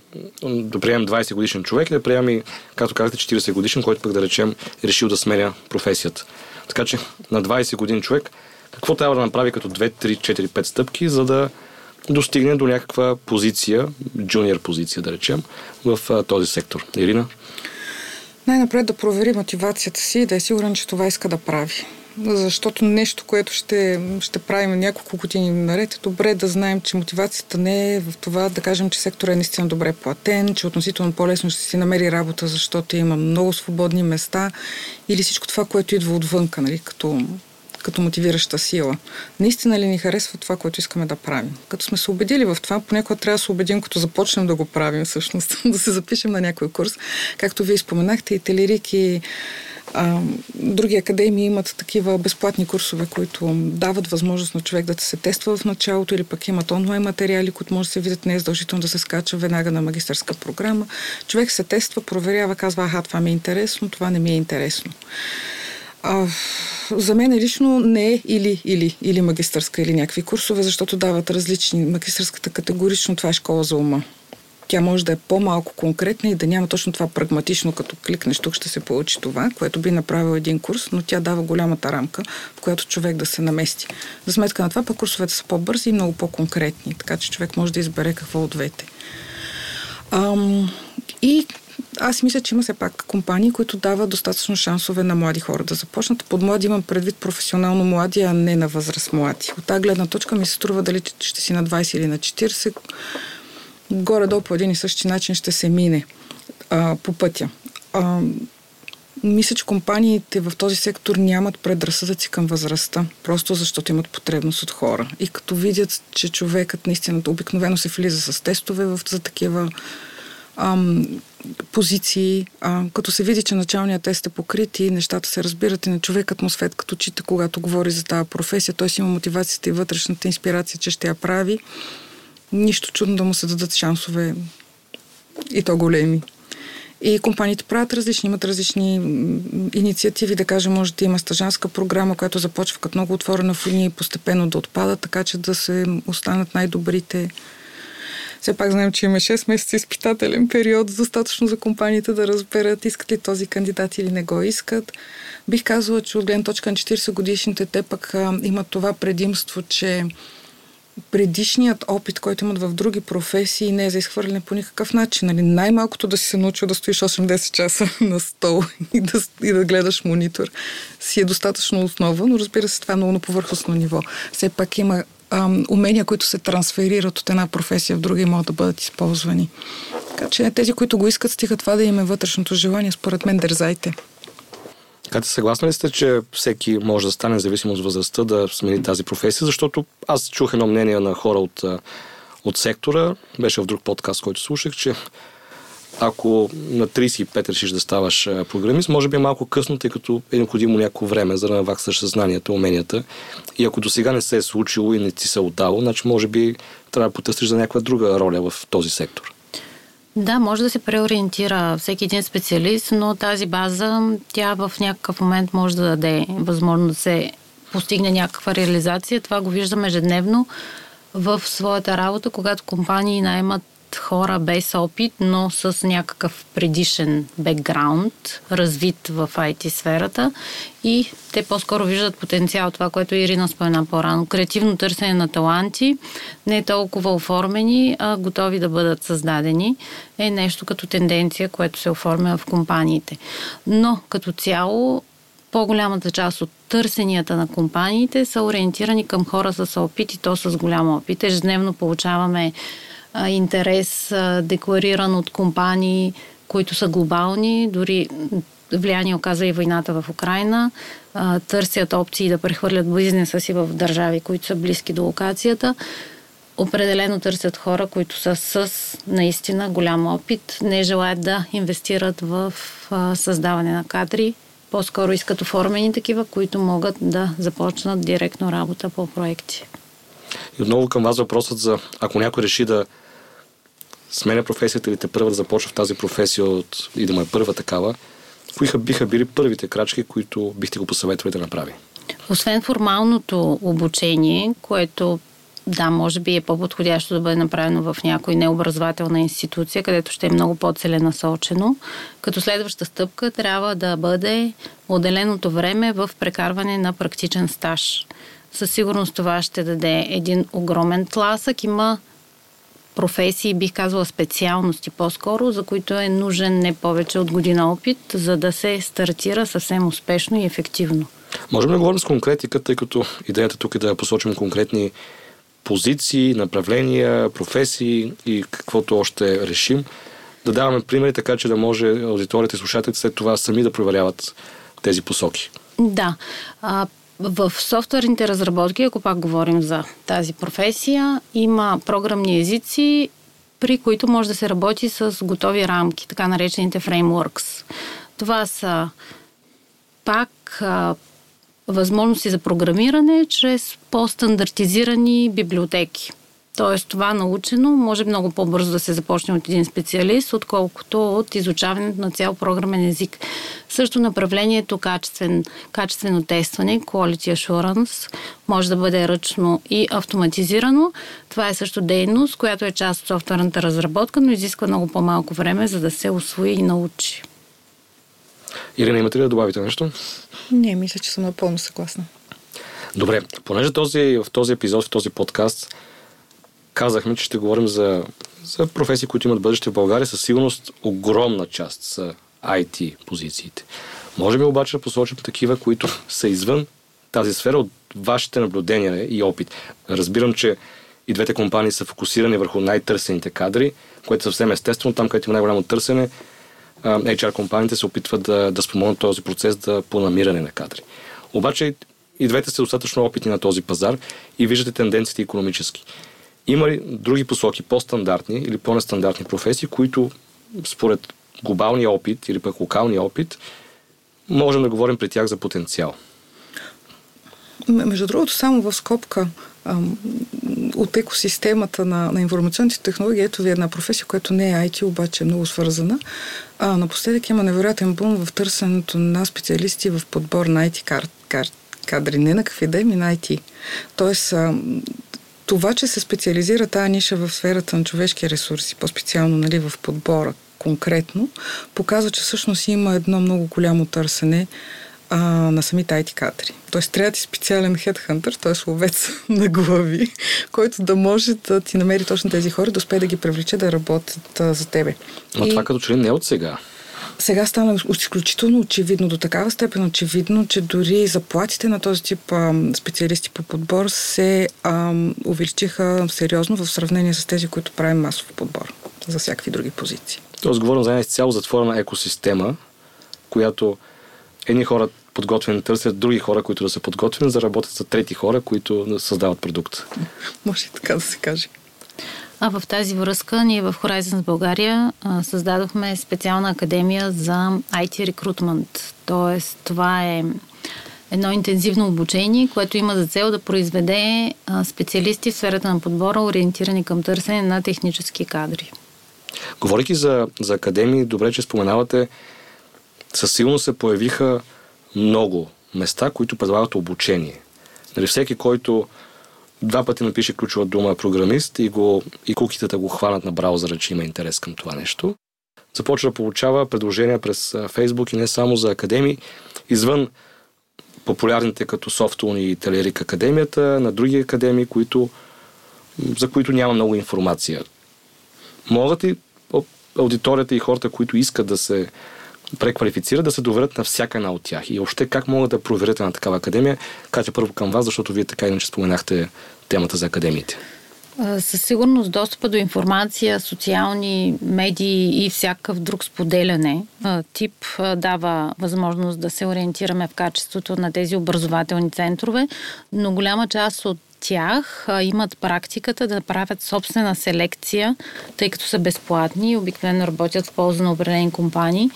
да приемем 20 годишен човек и да приемем и, както казахте, 40 годишен, който пък да речем е решил да сменя професията. Така че на 20 годин човек какво трябва да направи като 2, 3, 4, 5 стъпки, за да достигне до някаква позиция, джуниор позиция да речем, в този сектор. Ирина? Най-напред да провери мотивацията си и да е сигурен, че това иска да прави. Защото нещо, което ще, ще правим няколко години наред, е добре да знаем, че мотивацията не е в това да кажем, че секторът е наистина добре платен, че относително по-лесно ще си намери работа, защото има много свободни места или всичко това, което идва отвънка, нали, като като мотивираща сила. Наистина ли ни харесва това, което искаме да правим? Като сме се убедили в това, понякога трябва да се убедим, като започнем да го правим, всъщност, да се запишем на някой курс. Както вие споменахте, и Телерик, и а, други академии имат такива безплатни курсове, които дават възможност на човек да се тества в началото или пък имат онлайн материали, които може да се видят не е задължително да се скача веднага на магистърска програма. Човек се тества, проверява, казва, аха, това ми е интересно, това не ми е интересно. А, за мен лично не е или, или, или магистърска, или някакви курсове, защото дават различни. Магистърската категорично това е школа за ума. Тя може да е по-малко конкретна и да няма точно това прагматично, като кликнеш тук ще се получи това, което би направил един курс, но тя дава голямата рамка, в която човек да се намести. За сметка на това, пък курсовете са по-бързи и много по-конкретни, така че човек може да избере какво от двете. Ам, и аз мисля, че има все пак компании, които дават достатъчно шансове на млади хора да започнат. Под млади имам предвид професионално млади, а не на възраст млади. От тази гледна точка ми се струва дали ще си на 20 или на 40. Горе-долу по един и същи начин ще се мине а, по пътя. А, мисля, че компаниите в този сектор нямат предразсъдъци към възрастта, просто защото имат потребност от хора. И като видят, че човекът наистина обикновено се влиза с тестове в, за такива ам, позиции, а, като се види, че началният тест е покрит и нещата се разбират и на човекът му свет като чита, когато говори за тази професия, той си има мотивацията и вътрешната инспирация, че ще я прави. Нищо чудно да му се дадат шансове и то големи. И компаниите правят различни, имат различни инициативи, да кажем, може да има стажанска програма, която започва като много отворена в и постепенно да отпада, така че да се останат най-добрите все пак знаем, че има 6 месеца изпитателен период, достатъчно за компаниите да разберат искат ли този кандидат или не го искат. Бих казала, че от гледна точка на 40 годишните те пък а, имат това предимство, че предишният опит, който имат в други професии, не е за изхвърляне по никакъв начин. Нали? Най-малкото да си се научил да стоиш 8-10 часа на стол и да, и да гледаш монитор си е достатъчно основа, но разбира се, това е много на повърхностно ниво. Все пак има ам, умения, които се трансферират от една професия в друга и могат да бъдат използвани. Така че тези, които го искат, стига това да им е вътрешното желание, според мен дързайте. Кате, съгласна ли сте, че всеки може да стане, независимо от възрастта, да смени тази професия? Защото аз чух едно мнение на хора от, от сектора, беше в друг подкаст, който слушах, че ако на 35 решиш да ставаш програмист, може би е малко късно, тъй като е необходимо някакво време, за да наваксаш съзнанието, уменията. И ако до сега не се е случило и не ти се е отдало, значи може би трябва да потъстиш за някаква друга роля в този сектор. Да, може да се преориентира всеки един специалист, но тази база, тя в някакъв момент може да даде възможност да се постигне някаква реализация. Това го виждаме ежедневно в своята работа, когато компании наймат хора без опит, но с някакъв предишен бекграунд, развит в IT сферата и те по-скоро виждат потенциал, това, което Ирина спомена по-рано. Креативно търсене на таланти, не толкова оформени, а готови да бъдат създадени, е нещо като тенденция, което се оформя в компаниите. Но като цяло по-голямата част от търсенията на компаниите са ориентирани към хора с опит и то с голям опит. Ежедневно получаваме интерес, деклариран от компании, които са глобални, дори влияние оказа и войната в Украина, търсят опции да прехвърлят бизнеса си в държави, които са близки до локацията. Определено търсят хора, които са с наистина голям опит, не желаят да инвестират в създаване на кадри, по-скоро искат оформени такива, които могат да започнат директно работа по проекти. И отново към вас въпросът за ако някой реши да сменя професията или те първа да започва в тази професия от, и да му е първа такава, кои биха били първите крачки, които бихте го посъветвали да направи? Освен формалното обучение, което да, може би е по-подходящо да бъде направено в някой необразователна институция, където ще е много по-целенасочено. Като следваща стъпка трябва да бъде отделеното време в прекарване на практичен стаж. Със сигурност това ще даде един огромен тласък. Има професии, бих казала специалности по-скоро, за които е нужен не повече от година опит, за да се стартира съвсем успешно и ефективно. Можем да говорим с конкретика, тъй като идеята тук е да посочим конкретни позиции, направления, професии и каквото още решим. Да даваме примери, така че да може аудиторията и слушателите след това сами да проверяват тези посоки. Да. А, в софтуерните разработки, ако пак говорим за тази професия, има програмни езици, при които може да се работи с готови рамки, така наречените фреймворкс. Това са пак а, възможности за програмиране чрез по-стандартизирани библиотеки. Тоест това научено може много по-бързо да се започне от един специалист, отколкото от изучаването на цял програмен език. Също направлението качествен, качествено тестване, quality assurance, може да бъде ръчно и автоматизирано. Това е също дейност, която е част от софтуерната разработка, но изисква много по-малко време, за да се освои и научи. Ирина, имате ли да добавите нещо? Не, мисля, че съм напълно съгласна. Добре, понеже този, в този епизод, в този подкаст казахме, че ще говорим за, за професии, които имат бъдеще в България, със сигурност огромна част са IT позициите. Можем обаче да посочим такива, които са извън тази сфера от вашите наблюдения и опит. Разбирам, че и двете компании са фокусирани върху най-търсените кадри, което съвсем естествено. Там, където има най-голямо търсене, HR компаниите се опитват да, да спомогнат този процес да, по намиране на кадри. Обаче и двете са достатъчно опитни на този пазар и виждате тенденциите економически. Има ли други посоки, по-стандартни или по-нестандартни професии, които според глобалния опит или пък локалния опит, можем да говорим при тях за потенциал? Между другото, само в скобка, от екосистемата на, на информационните технологии, ето ви една професия, която не е IT, обаче е много свързана. А, напоследък има невероятен бум в търсенето на специалисти в подбор на IT кар, кар, кадри, не на какви да ми на IT. Тоест, това, че се специализира тази ниша в сферата на човешки ресурси, по-специално нали, в подбора конкретно, показва, че всъщност има едно много голямо търсене а, на самите IT кадри. Тоест трябва ти специален хедхантър, т.е. ловец на глави, който да може да ти намери точно тези хора, да успее да ги привлече да работят а, за тебе. Но и... това като че ли не е от сега. Сега стана изключително очевидно, до такава степен очевидно, че дори заплатите на този тип а, специалисти по подбор се а, увеличиха сериозно в сравнение с тези, които правим масов подбор за всякакви други позиции. Тоест, говорим за една изцяло затворена екосистема, която едни хора подготвени търсят други хора, които да са подготвени, за да работят за трети хора, които създават продукт. Може и така да се каже. А в тази връзка ние в Horizons България създадохме специална академия за IT recruitment. Тоест, това е едно интензивно обучение, което има за цел да произведе специалисти в сферата на подбора, ориентирани към търсене на технически кадри. Говорейки за, за академии, добре, че споменавате, със сигурност се появиха много места, които предлагат обучение. Нали, всеки, който два пъти напише ключова дума програмист и, го, и кукитата го хванат на браузъра, че има интерес към това нещо. Започва да получава предложения през Фейсбук и не само за академии, извън популярните като Софтун и Телерик Академията, на други академии, които, за които няма много информация. Могат и аудиторията и хората, които искат да се преквалифицират, да се доверят на всяка една от тях. И още как могат да проверят една такава академия? Катя, първо към вас, защото вие така иначе споменахте темата за академиите. Със сигурност достъпа до информация, социални медии и всякакъв друг споделяне тип дава възможност да се ориентираме в качеството на тези образователни центрове, но голяма част от тях имат практиката да правят собствена селекция, тъй като са безплатни и обикновено работят в полза на определени компании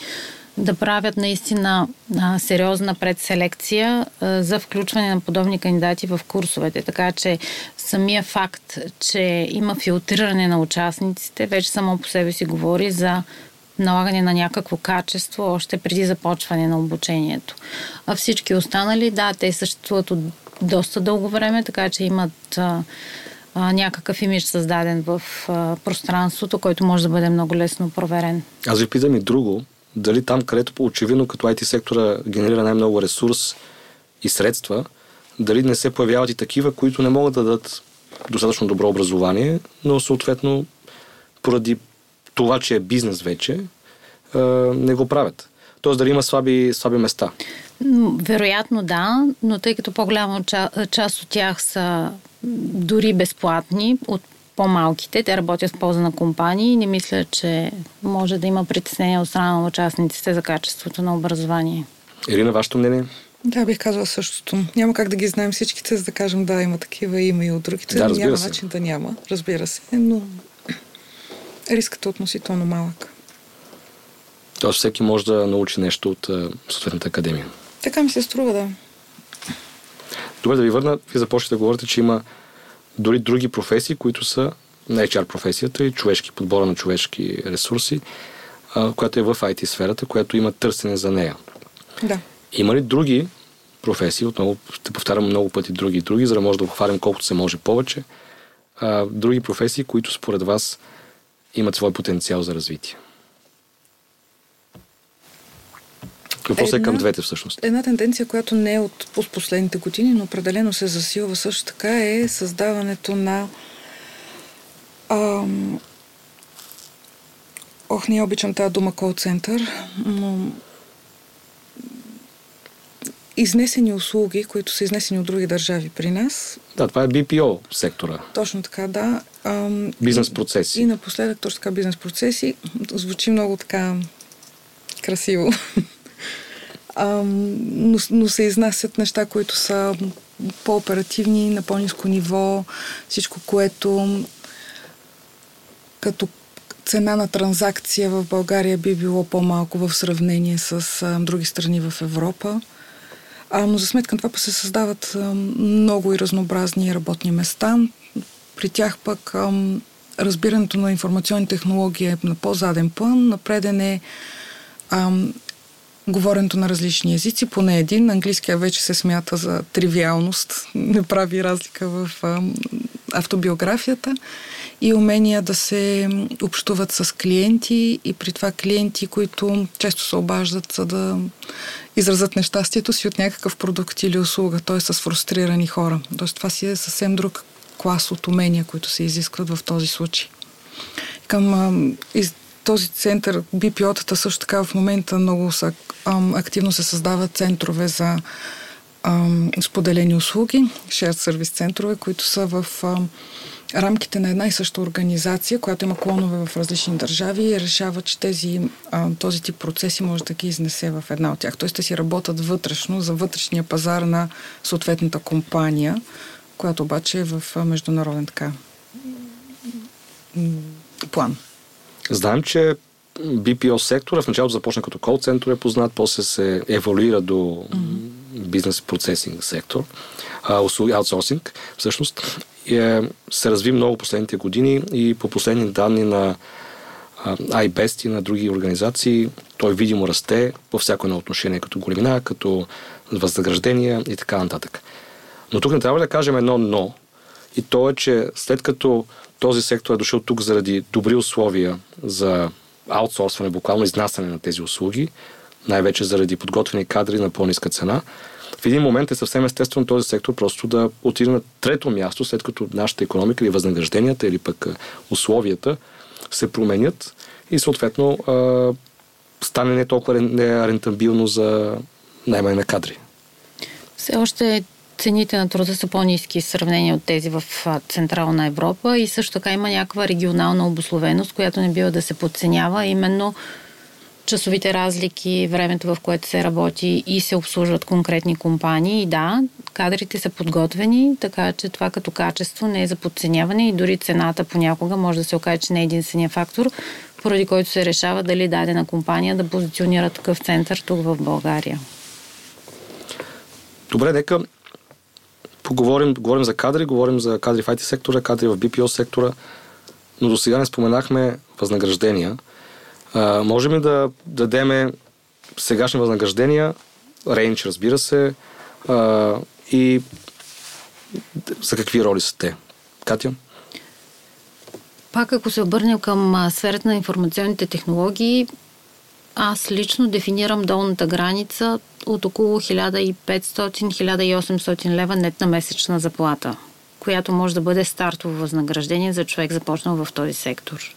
да правят наистина а, сериозна предселекция а, за включване на подобни кандидати в курсовете. Така че самия факт, че има филтриране на участниците, вече само по себе си говори за налагане на някакво качество още преди започване на обучението. А всички останали, да, те съществуват от доста дълго време, така че имат а, а, някакъв имидж създаден в а, пространството, който може да бъде много лесно проверен. Аз ви питам и друго дали там, където очевидно като IT сектора генерира най-много ресурс и средства, дали не се появяват и такива, които не могат да дадат достатъчно добро образование, но съответно поради това, че е бизнес вече, не го правят. Тоест дали има слаби, слаби места. Вероятно да, но тъй като по-голяма част от тях са дори безплатни от по-малките, те работят в полза на компании и не мисля, че може да има притеснение от страна на участниците за качеството на образование. Ирина, вашето мнение? Да, бих казала същото. Няма как да ги знаем всичките, за да кажем да, има такива, има и от другите. Да, няма се. начин да няма, разбира се, но рискът е относително малък. Тоест всеки може да научи нещо от съответната академия. Така ми се струва, да. Добре, да ви върна. Вие започвате да говорите, че има дори други професии, които са на HR професията и човешки, подбора на човешки ресурси, а, която е в IT сферата, която има търсене за нея. Да. Има ли други професии, отново ще повтарям много пъти други и други, за да може да обхванем колкото се може повече, а, други професии, които според вас имат свой потенциал за развитие? Въпросът е към двете всъщност. Една тенденция, която не е от последните години, но определено се засилва също така е създаването на ам, Ох, не обичам тази дума кол-център, но изнесени услуги, които са изнесени от други държави при нас. Да, това е BPO сектора. Точно така, да. Ам, бизнес процеси. И, и напоследък точно така бизнес процеси. Звучи много така красиво. Ам, но, но се изнасят неща, които са по-оперативни, на по-низко ниво, всичко, което като цена на транзакция в България би било по-малко в сравнение с а, други страни в Европа. А, но за сметка на това се създават а, много и разнообразни работни места. При тях пък а, разбирането на информационни технологии е на по-заден план. Напреден е а, говоренето на различни езици, поне един. Английския вече се смята за тривиалност, не прави разлика в автобиографията и умения да се общуват с клиенти и при това клиенти, които често се обаждат, за да изразят нещастието си от някакъв продукт или услуга, т.е. с фрустрирани хора. Тоест това си е съвсем друг клас от умения, които се изискват в този случай. Към а, из, този център, BPO-тата също така в момента много са, ам, активно се създават центрове за ам, споделени услуги, shared service центрове, които са в ам, рамките на една и съща организация, която има клонове в различни държави и решава, че тези, а, този тип процеси може да ги изнесе в една от тях. Тоест те си работят вътрешно за вътрешния пазар на съответната компания, която обаче е в международен така план. Знаем, че BPO сектора в началото започна като кол център е познат, после се еволюира до mm-hmm. бизнес процесинг сектор, услуги, аутсорсинг всъщност. Е, се разви много последните години и по последни данни на iBest и на други организации, той видимо расте във всяко едно отношение, като големина, като възнаграждения и така нататък. Но тук не трябва да кажем едно но И то е, че след като този сектор е дошъл тук заради добри условия за аутсорсване, буквално изнасяне на тези услуги, най-вече заради подготвени кадри на по-ниска цена, в един момент е съвсем естествено този сектор просто да отиде на трето място, след като нашата економика или възнагражденията или пък условията се променят и съответно стане не толкова рентабилно за наймане на кадри. Все още цените на труда са по-низки в сравнение от тези в Централна Европа и също така има някаква регионална обословеност, която не бива да се подценява, именно часовите разлики, времето в което се работи и се обслужват конкретни компании. И да, кадрите са подготвени, така че това като качество не е за подценяване и дори цената понякога може да се окаже, че не е единствения фактор, поради който се решава дали дадена компания да позиционира такъв център тук в България. Добре, нека поговорим, говорим за кадри, говорим за кадри в IT сектора, кадри в BPO сектора, но до сега не споменахме възнаграждения. А, можем ли да дадеме сегашни възнаграждения, рейндж, разбира се, а, и за какви роли са те? Катя? Пак ако се обърнем към сферата на информационните технологии, аз лично дефинирам долната граница от около 1500-1800 лева нетна месечна заплата, която може да бъде стартово възнаграждение за човек започнал в този сектор.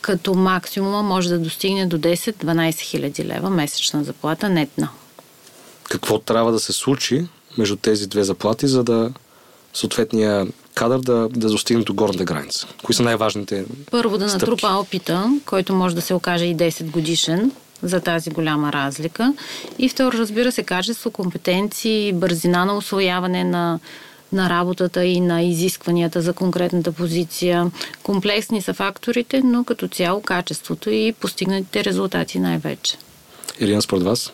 Като максимума може да достигне до 10-12 хиляди лева месечна заплата нетна. Какво трябва да се случи между тези две заплати, за да съответния кадър да, да достигне до горната граница? Кои са най-важните Първо да стъпки? натрупа опита, който може да се окаже и 10 годишен за тази голяма разлика. И второ, разбира се, качество, компетенции, бързина на освояване на на работата и на изискванията за конкретната позиция. Комплексни са факторите, но като цяло качеството и постигнатите резултати най-вече. Ирина, според вас?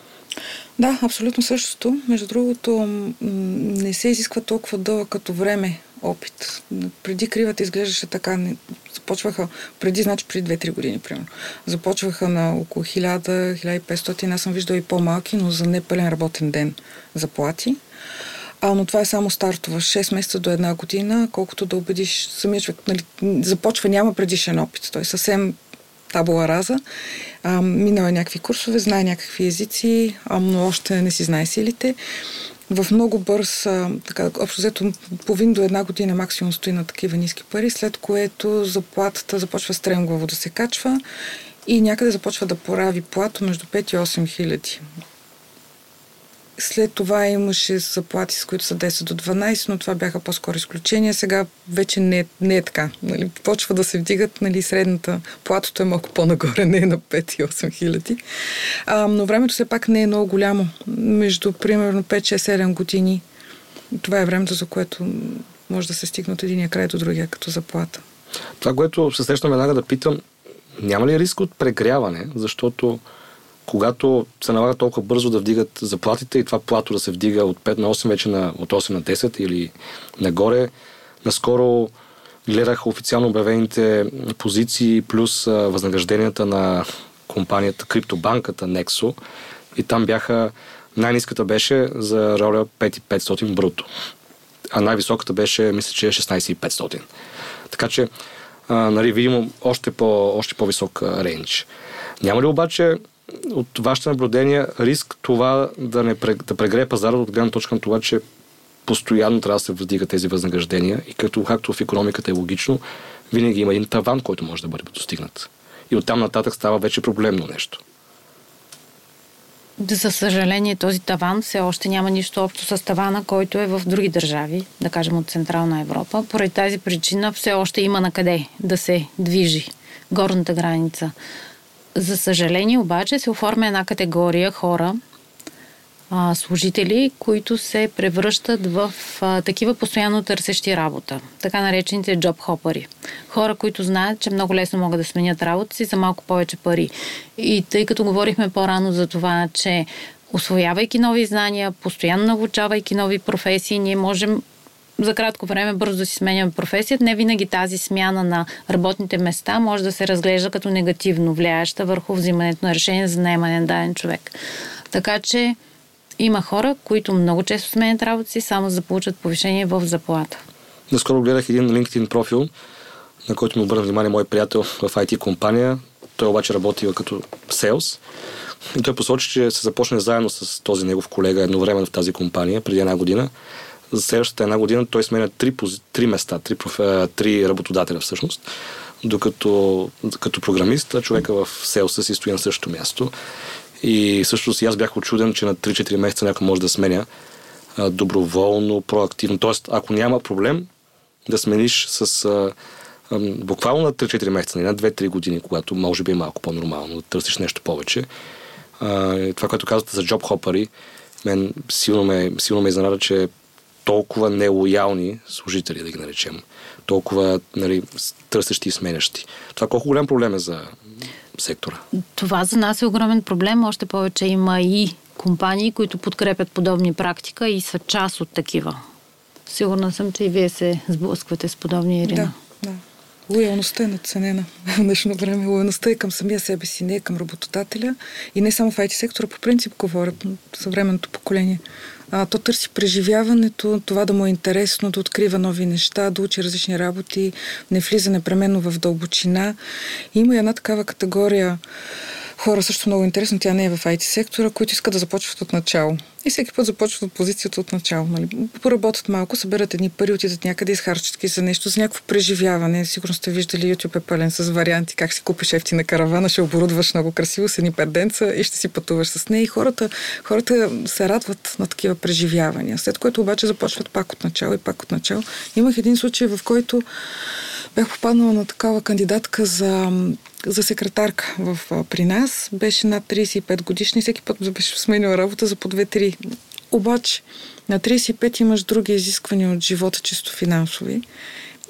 Да, абсолютно същото. Между другото, не се изисква толкова дълъг като време опит. Преди кривата изглеждаше така. Започваха, преди, значи преди 2-3 години, примерно. Започваха на около 1000-1500. Аз съм виждал и по-малки, но за непълен работен ден заплати. А, но това е само стартова. 6 месеца до една година, колкото да убедиш самия човек. Нали, започва, няма предишен опит. Той е съвсем табула раза. А, минал е някакви курсове, знае някакви езици, а, но още не си знае силите. В много бърз, така, общо взето половин до една година максимум стои на такива ниски пари, след което заплатата започва стремглаво да се качва и някъде започва да порави плато между 5 и 8 хиляди. След това имаше заплати, с които са 10 до 12, но това бяха по-скоро изключения. Сега вече не, не е така. Нали, почва да се вдигат, нали, средната платото е малко по-нагоре, не е на 5 и 8 хиляди. А, но времето все пак не е много голямо. Между примерно 5, 6, 7 години. Това е времето, за което може да се стигне от единия край до другия като заплата. Това, което се срещам веднага да питам, няма ли риск от прегряване, защото когато се налага толкова бързо да вдигат заплатите и това плато да се вдига от 5 на 8 вече на, от 8 на 10 или нагоре. Наскоро гледах официално обявените позиции плюс възнагражденията на компанията, криптобанката Nexo и там бяха най-низката беше за роля 5500 бруто, а най-високата беше, мисля, че 16500. Е така че, а, нали, видимо още, по, още по-висок рейндж. Няма ли обаче от вашите наблюдения риск това да, не, да прегрее пазара от гледна точка на това, че постоянно трябва да се вдига тези възнаграждения и като, както в економиката е логично, винаги има един таван, който може да бъде достигнат. И оттам нататък става вече проблемно нещо. За съжаление, този таван все още няма нищо общо с тавана, който е в други държави, да кажем от Централна Европа. Поради тази причина все още има на къде да се движи горната граница. За съжаление обаче се оформя една категория хора, а, служители, които се превръщат в такива постоянно търсещи работа, така наречените джоб хопари. Хора, които знаят, че много лесно могат да сменят работа си за малко повече пари. И тъй като говорихме по-рано за това, че освоявайки нови знания, постоянно научавайки нови професии, ние можем за кратко време бързо си сменяме професията. Не винаги тази смяна на работните места може да се разглежда като негативно влияеща върху взимането на решение за наемане на даден човек. Така че има хора, които много често сменят работа си, само за да получат повишение в заплата. Наскоро гледах един LinkedIn профил, на който ми обърна внимание мой приятел в IT компания. Той обаче работил като селс. И той посочи, че се започне заедно с този негов колега едновременно в тази компания преди една година. За следващата една година той сменя три, три места, три, профе, три работодателя всъщност. Докато като програмист, човека в селса си стои на същото място. И също си аз бях очуден, че на 3-4 месеца някой може да сменя доброволно, проактивно. Тоест, ако няма проблем, да смениш с а, а, буквално на 3-4 месеца, не на 2-3 години, когато може би е малко по-нормално, да търсиш нещо повече. А, това, което казвате за джоб хопари, мен силно ме, силно ме изненада, че толкова нелоялни служители, да ги наречем, толкова нали, търсещи и сменящи. Това колко голям проблем е за сектора? Това за нас е огромен проблем. Още повече има и компании, които подкрепят подобни практика и са част от такива. Сигурна съм, че и вие се сблъсквате с подобни, Ирина. Да, да. Лоялността е надценена в днешно време. Лоялността е към самия себе си, не е към работодателя. И не само в IT сектора, по принцип говорят съвременното поколение. А, то търси преживяването, това да му е интересно, да открива нови неща, да учи различни работи, не влиза непременно в дълбочина. Има една такава категория хора също много интересно, тя не е в IT сектора, които искат да започват от начало. И всеки път започват от позицията от начало. Нали? Поработят малко, съберат едни пари, отидат някъде, изхарчат ги за нещо, за някакво преживяване. Сигурно сте виждали, YouTube е пълен с варианти как си купиш ефтина каравана, ще оборудваш много красиво с едни пет и ще си пътуваш с нея. И хората, хората се радват на такива преживявания. След което обаче започват пак от начало и пак от начало. Имах един случай, в който бях попаднала на такава кандидатка за за секретарка в, при нас. Беше над 35 годишна и всеки път беше сменила работа за по 2-3. Обаче на 35 имаш други изисквания от живота, чисто финансови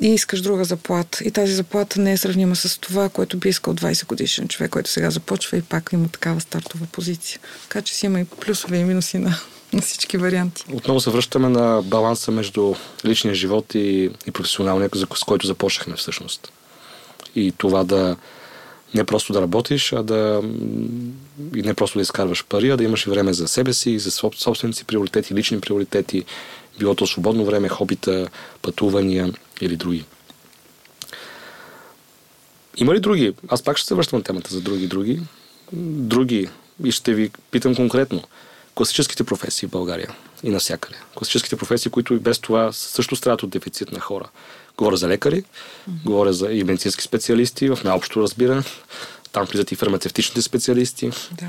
и искаш друга заплата. И тази заплата не е сравнима с това, което би искал 20 годишен човек, който сега започва и пак има такава стартова позиция. Така че си има и плюсове и минуси на, на всички варианти. Отново се връщаме на баланса между личния живот и, и професионалния, с който започнахме всъщност. И това да, не просто да работиш, а да и не просто да изкарваш пари, а да имаш време за себе си, за собствените си приоритети, лични приоритети, било то свободно време, хобита, пътувания или други. Има ли други? Аз пак ще се връщам на темата за други, други. Други. И ще ви питам конкретно. Класическите професии в България и навсякъде. Класическите професии, които и без това също страдат от дефицит на хора. Говоря за лекари, mm-hmm. говоря за и медицински специалисти в най-общо разбиране. Там влизат и фармацевтичните специалисти. Да.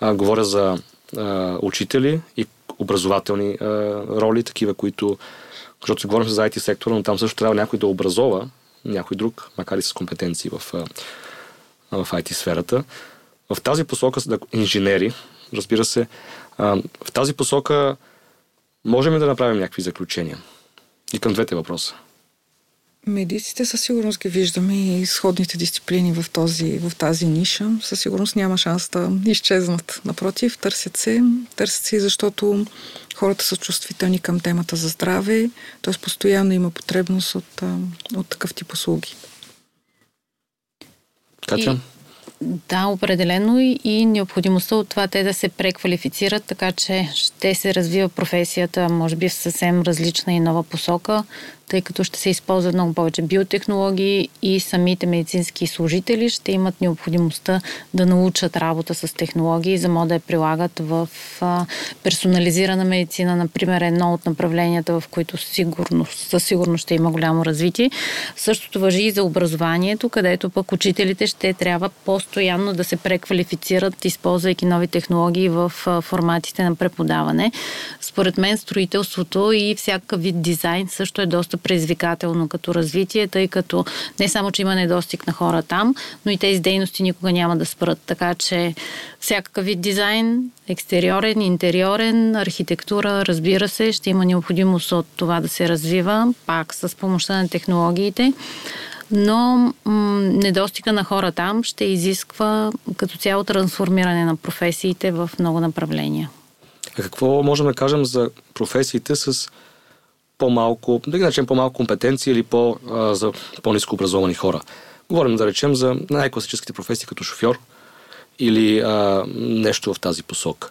А, говоря за а, учители и образователни а, роли, такива, които, защото си говорим за IT сектора, но там също трябва някой да образова някой друг, макар и с компетенции в, в IT сферата. В тази посока са инженери, разбира се, а, в тази посока можем ли да направим някакви заключения? И към двете въпроса. Медиците със сигурност ги виждаме и сходните дисциплини в, този, в тази ниша. Със сигурност няма шанс да изчезнат. Напротив, търсят се, търсят се, защото хората са чувствителни към темата за здраве, т.е. постоянно има потребност от, от такъв тип услуги. Катя? Да, определено и, необходимостта от това те да се преквалифицират, така че ще се развива професията, може би в съвсем различна и нова посока, тъй като ще се използват много повече биотехнологии и самите медицински служители ще имат необходимостта да научат работа с технологии, за да я прилагат в персонализирана медицина, например, едно от направленията, в които сигурно, със сигурност ще има голямо развитие. Същото въжи и за образованието, където пък учителите ще трябва постоянно да се преквалифицират, използвайки нови технологии в форматите на преподаване. Според мен строителството и всякакъв вид дизайн също е доста доста предизвикателно като развитие, тъй като не само, че има недостиг на хора там, но и тези дейности никога няма да спрат. Така че всякакъв вид дизайн, екстериорен, интериорен, архитектура, разбира се, ще има необходимост от това да се развива, пак с помощта на технологиите но м- недостига на хора там ще изисква като цяло трансформиране на професиите в много направления. А какво можем да кажем за професиите с по-малко, да ги начнем по-малко компетенции или по, а, за по-низко образовани хора. Говорим, да речем, за най-класическите професии като шофьор или а, нещо в тази посока.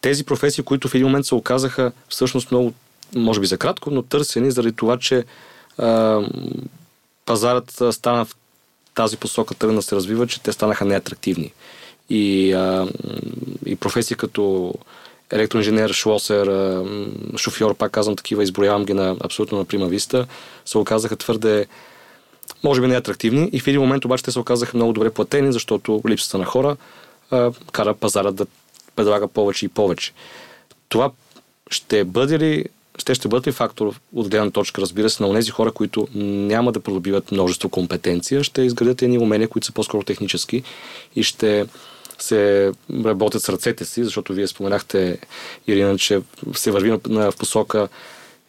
Тези професии, които в един момент се оказаха всъщност много, може би за кратко, но търсени заради това, че а, пазарът стана в тази посока тръгна се развива, че те станаха неатрактивни. И, а, и професии като електроинженер, шлосер, шофьор, пак казвам такива, изброявам ги на абсолютно на прима виста, се оказаха твърде може би не атрактивни и в един момент обаче те се оказаха много добре платени, защото липсата на хора а, кара пазара да предлага повече и повече. Това ще бъде ли ще ще бъдат ли фактор от гледна точка, разбира се, на тези хора, които няма да придобиват множество компетенция, ще изградят едни умения, които са по-скоро технически и ще се работят с ръцете си, защото вие споменахте, Ирина, че се върви в посока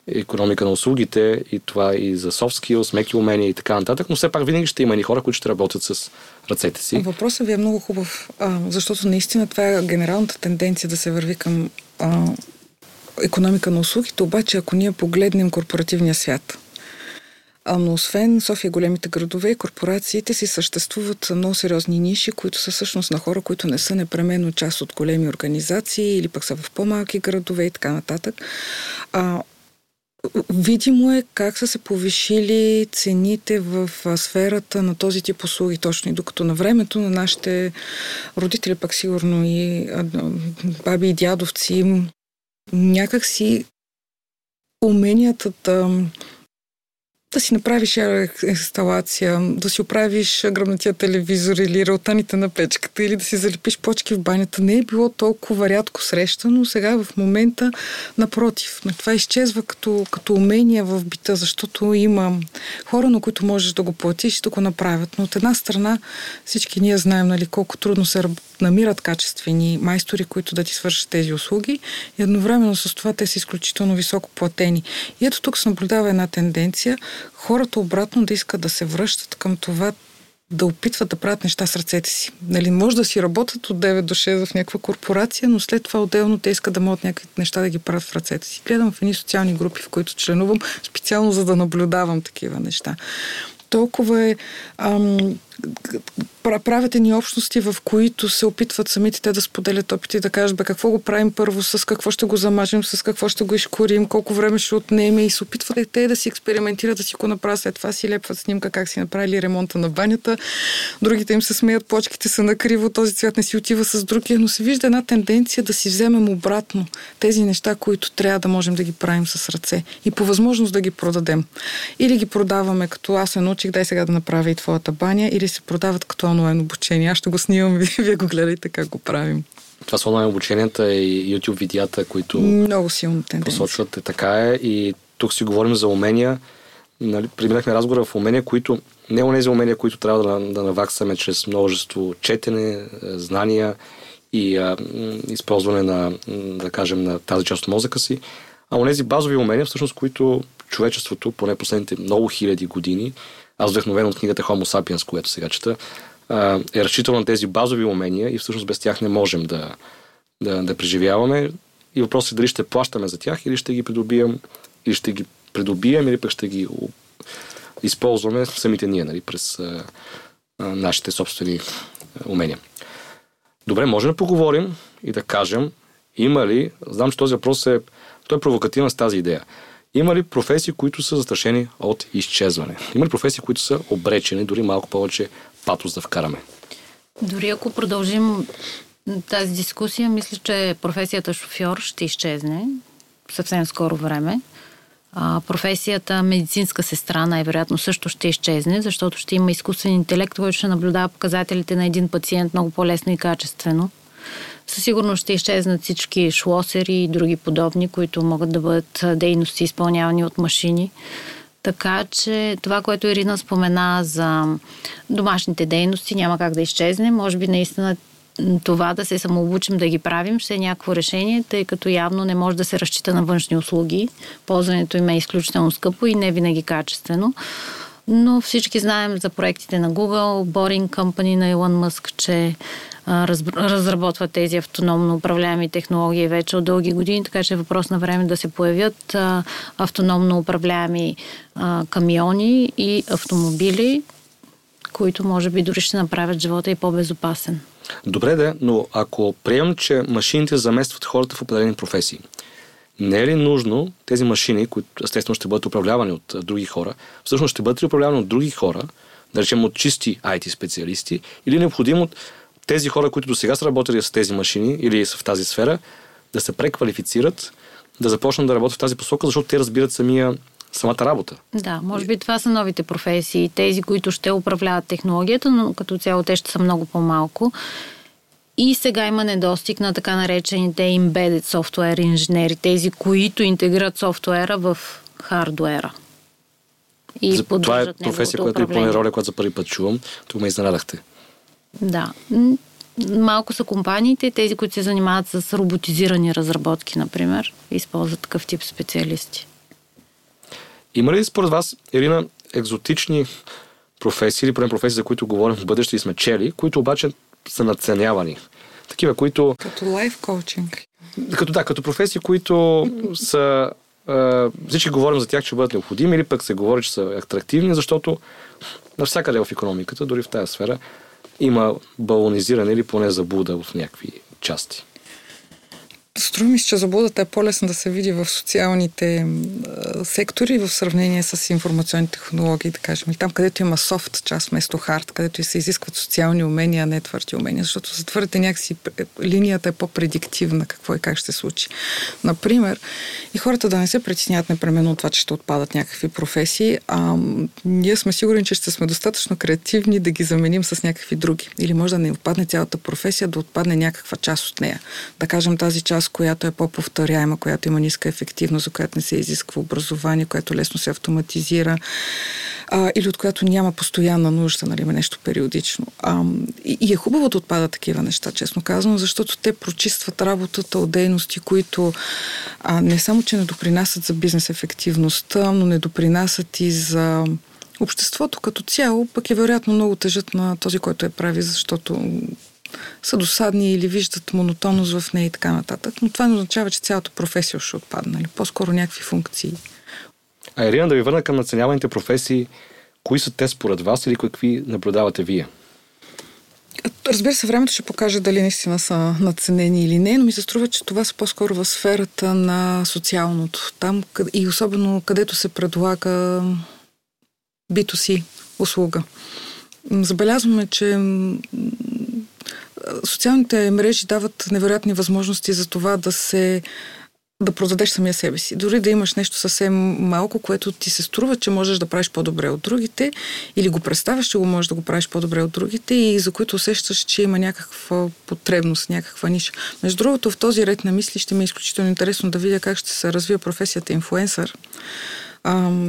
економика на услугите и това и за soft skills, меки умения и така нататък, но все пак винаги ще има и хора, които ще работят с ръцете си. Въпросът ви е много хубав, защото наистина това е генералната тенденция да се върви към а, економика на услугите, обаче ако ние погледнем корпоративния свят, но освен София, големите градове корпорациите си съществуват много сериозни ниши, които са всъщност на хора, които не са непременно част от големи организации или пък са в по-малки градове и така нататък. А, Видимо е как са се повишили цените в сферата на този тип услуги точно и докато на времето на нашите родители, пък сигурно и баби и дядовци, някакси уменията да да си направиш инсталация, да си оправиш гръбнатия телевизор или рълтаните на печката или да си залепиш почки в банята не е било толкова рядко срещано. Сега в момента, напротив, това изчезва като, като умение в бита, защото има хора, на които можеш да го платиш и да го направят. Но от една страна всички ние знаем нали, колко трудно се намират качествени майстори, които да ти свършат тези услуги и едновременно с това те са изключително високо платени. И ето тук се наблюдава една тенденция хората обратно да искат да се връщат към това да опитват да правят неща с ръцете си. Нали, може да си работят от 9 до 6 в някаква корпорация, но след това отделно те искат да могат някакви неща да ги правят в ръцете си. Гледам в едни социални групи, в които членувам, специално за да наблюдавам такива неща. Толкова е ам, правят ни общности, в които се опитват самите те да споделят опити и да кажат, бе, какво го правим първо, с какво ще го замажем, с какво ще го изкорим, колко време ще отнеме и се опитват и те да си експериментират, да си го направят. След това си лепват снимка как си направили ремонта на банята. Другите им се смеят, почките са накриво, този цвят не си отива с другия, но се вижда една тенденция да си вземем обратно тези неща, които трябва да можем да ги правим с ръце и по възможност да ги продадем. Или ги продаваме, като аз се научих, дай сега да направя и твоята баня, или се продават като онлайн обучение. Аз ще го снимам и вие го гледайте как го правим. Това са онлайн обученията и YouTube видеята, които много силно тенденция. посочват. Е, така е. И тук си говорим за умения. Нали, преминахме разговора в умения, които не тези умения, които трябва да, да наваксаме чрез множество четене, е, знания и а, използване на, да кажем, на тази част от мозъка си, а онези базови умения, всъщност, които човечеството, поне последните много хиляди години, аз вдъхновен от книгата Homo sapiens, която сега чета, е разчитал на тези базови умения и всъщност без тях не можем да, да, да преживяваме. И въпросът е дали ще плащаме за тях или ще ги придобием, или ще ги придобием, или пък ще ги използваме самите ние, нали, през а, нашите собствени умения. Добре, можем да поговорим и да кажем, има ли, знам, че този въпрос е, той е провокативен с тази идея. Има ли професии, които са застрашени от изчезване? Има ли професии, които са обречени, дори малко повече патос да вкараме? Дори ако продължим тази дискусия, мисля, че професията шофьор ще изчезне съвсем скоро време. А, професията медицинска сестра най-вероятно също ще изчезне, защото ще има изкуствен интелект, който ще наблюдава показателите на един пациент много по-лесно и качествено. Със сигурност ще изчезнат всички шлосери и други подобни, които могат да бъдат дейности изпълнявани от машини. Така че това, което Ирина спомена за домашните дейности, няма как да изчезне. Може би наистина това да се самообучим да ги правим ще е някакво решение, тъй като явно не може да се разчита на външни услуги. Ползването им е изключително скъпо и не винаги качествено. Но всички знаем за проектите на Google, Boring Company на Илон Мъск, че раз, разработват тези автономно управляеми технологии вече от дълги години, така че е въпрос на време да се появят автономно управляеми камиони и автомобили, които може би дори ще направят живота и по-безопасен. Добре, да, но ако приемам, че машините заместват хората в определени професии, не е ли нужно тези машини, които естествено ще бъдат управлявани от други хора, всъщност ще бъдат ли управлявани от други хора, да речем от чисти IT специалисти, или е необходимо тези хора, които до сега са работили с тези машини или са в тази сфера, да се преквалифицират, да започнат да работят в тази посока, защото те разбират самия самата работа. Да, може би това са новите професии, тези, които ще управляват технологията, но като цяло те ще са много по-малко. И сега има недостиг на така наречените embedded software инженери, тези, които интегрират софтуера в хардуера. И за, това е професия, която и поне роля, която за първи път чувам. Тук ме изненадахте. Да. Малко са компаниите, тези, които се занимават с роботизирани разработки, например, използват такъв тип специалисти. Има ли според вас, Ирина, екзотични професии или поне професии, за които говорим в бъдеще и сме чели, които обаче са надценявани? Такива, които... Като лайф коучинг. Като, да, като професии, които са... всички говорим за тях, че бъдат необходими или пък се говори, че са атрактивни, защото навсякъде в економиката, дори в тази сфера, има балонизиране или поне заблуда в някакви части. Струва ми се, че заблудата е по-лесно да се види в социалните сектори в сравнение с информационни технологии, да кажем. И там, където има софт част вместо хард, където се изискват социални умения, а не твърди умения, защото за твърдите някакси линията е по-предиктивна какво и как ще се случи. Например, и хората да не се притесняват непременно от това, че ще отпадат някакви професии, а ние сме сигурни, че ще сме достатъчно креативни да ги заменим с някакви други. Или може да не отпадне цялата професия, да отпадне някаква част от нея. Да кажем тази част, която е по-повторяема, която има ниска ефективност, за която не се изисква образование, което лесно се автоматизира а, или от която няма постоянна нужда, нали, има нещо периодично. А, и, и е хубаво да отпадат такива неща, честно казано, защото те прочистват работата от дейности, които а, не само, че не допринасят за бизнес ефективността, но не допринасят и за обществото като цяло, пък е вероятно много тежат на този, който е прави, защото са досадни или виждат монотонност в нея и така нататък. Но това не означава, че цялата професия ще отпадне. Нали? По-скоро някакви функции. А Ирина, да ви върна към наценяваните професии. Кои са те според вас или какви наблюдавате вие? Разбира се, времето ще покаже дали наистина са наценени или не, но ми се струва, че това са по-скоро в сферата на социалното. Там и особено където се предлага бито си услуга. Забелязваме, че социалните мрежи дават невероятни възможности за това да се да продадеш самия себе си. Дори да имаш нещо съвсем малко, което ти се струва, че можеш да правиш по-добре от другите, или го представяш, че го можеш да го правиш по-добре от другите и за които усещаш, че има някаква потребност, някаква ниша. Между другото, в този ред на мисли ще ми е изключително интересно да видя как ще се развие професията инфуенсър.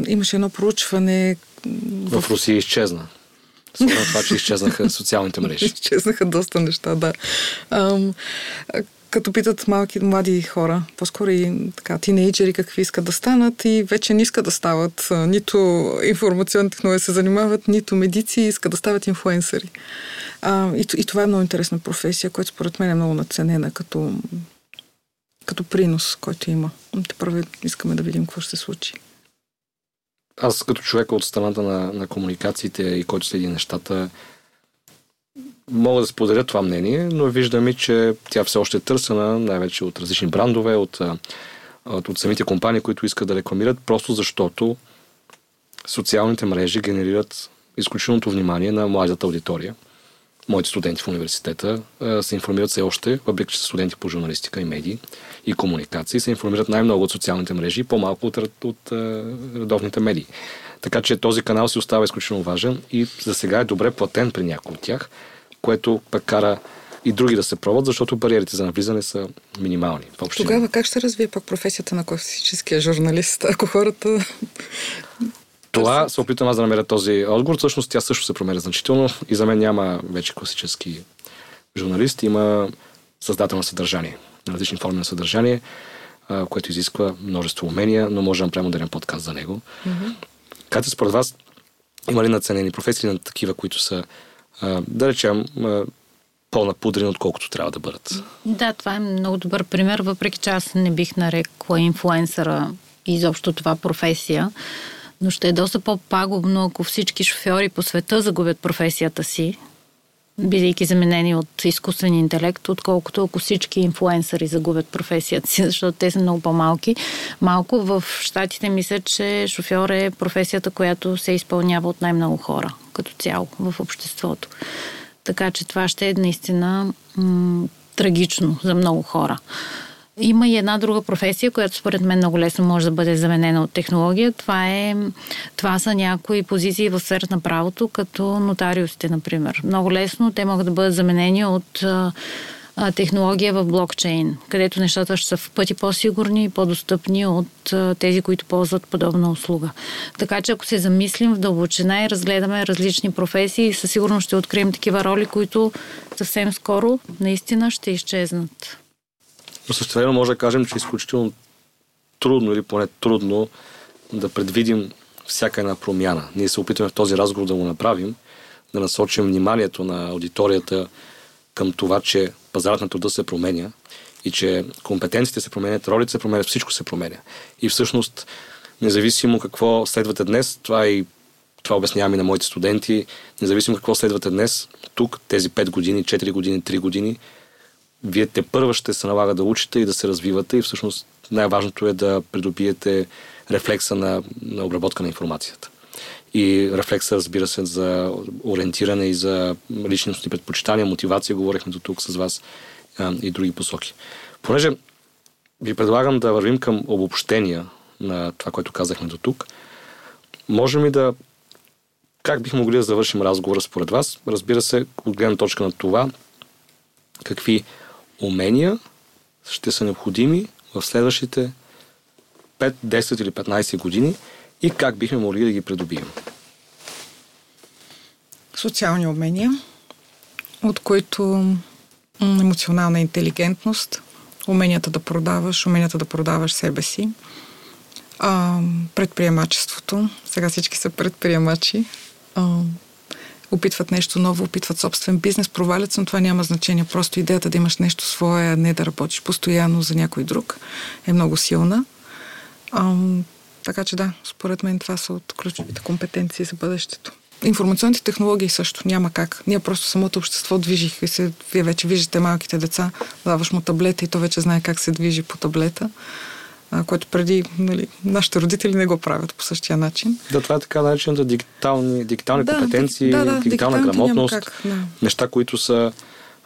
Имаше едно проучване. В, в Русия изчезна. Според това, че изчезнаха социалните мрежи. изчезнаха доста неща, да. Ам, като питат малки, млади хора, по-скоро и така, тинейджери какви искат да станат и вече не искат да стават нито информационни технологии се занимават, нито медици, искат да стават инфлуенсъри. А, и, и това е много интересна професия, която според мен е много наценена като, като принос, който има. Те първо искаме да видим какво ще се случи аз като човек от страната на, на комуникациите и който следи нещата, мога да споделя това мнение, но виждам и, че тя все още е търсена, най-вече от различни брандове, от, от, от самите компании, които искат да рекламират, просто защото социалните мрежи генерират изключителното внимание на младата аудитория – моите студенти в университета се информират все още, въпреки че са студенти по журналистика и медии и комуникации, се информират най-много от социалните мрежи и по-малко от, от, от редовните медии. Така че този канал си остава изключително важен и за сега е добре платен при някои от тях, което пък кара и други да се пробват, защото бариерите за навлизане са минимални. Тогава как ще развие пак професията на класическия журналист, ако хората това се опитвам аз да намеря този отговор. Всъщност тя също се променя значително и за мен няма вече класически журналист. Има създател на съдържание, различни форми на съдържание, което изисква множество умения, но може да направим модерен подкаст за него. Mm-hmm. Катя, според вас, има ли наценени професии на такива, които са, да речем, по-напудрени, отколкото трябва да бъдат? Да, това е много добър пример, въпреки че аз не бих нарекла инфлуенсъра изобщо това професия но ще е доста по-пагубно, ако всички шофьори по света загубят професията си, бидейки заменени от изкуствен интелект, отколкото ако всички инфлуенсъри загубят професията си, защото те са много по-малки. Малко в щатите мисля, че шофьор е професията, която се изпълнява от най-много хора като цяло в обществото. Така че това ще е наистина м- трагично за много хора. Има и една друга професия, която според мен много лесно може да бъде заменена от технология. Това, е, това са някои позиции в сферата на правото, като нотариусите, например. Много лесно те могат да бъдат заменени от технология в блокчейн, където нещата ще са в пъти по-сигурни и по-достъпни от тези, които ползват подобна услуга. Така че ако се замислим в дълбочина и разгледаме различни професии, със сигурност ще открием такива роли, които съвсем скоро наистина ще изчезнат. Но също време може да кажем, че е изключително трудно или поне трудно да предвидим всяка една промяна. Ние се опитваме в този разговор да го направим, да насочим вниманието на аудиторията към това, че пазарът на труда се променя и че компетенциите се променят, ролите се променят, всичко се променя. И всъщност, независимо какво следвате днес, това и това обяснявам и на моите студенти, независимо какво следвате днес, тук, тези 5 години, 4 години, 3 години, вие те първа ще се налага да учите и да се развивате и всъщност най-важното е да придобиете рефлекса на, на обработка на информацията. И рефлекса, разбира се, за ориентиране и за личностни предпочитания, мотивация, говорихме до тук с вас а, и други посоки. Понеже ви предлагам да вървим към обобщения на това, което казахме до тук, можем ли да как бихме могли да завършим разговора според вас? Разбира се, от гледна точка на това, какви умения ще са необходими в следващите 5, 10 или 15 години и как бихме могли да ги придобием? Социални умения, от които емоционална интелигентност, уменията да продаваш, уменията да продаваш себе си, предприемачеството. Сега всички са предприемачи. Опитват нещо ново, опитват собствен бизнес, провалят се, но това няма значение. Просто идеята да имаш нещо свое, не да работиш постоянно за някой друг е много силна. А, така че да, според мен това са от ключовите компетенции за бъдещето. Информационните технологии също няма как. Ние просто самото общество движих и се, вие вече виждате малките деца, даваш му таблета и то вече знае как се движи по таблета а, което преди нали, нашите родители не го правят по същия начин. Да, това е така наречената дигитални, дигитални да, компетенции, да, да, дигитална грамотност, как, да. неща, които са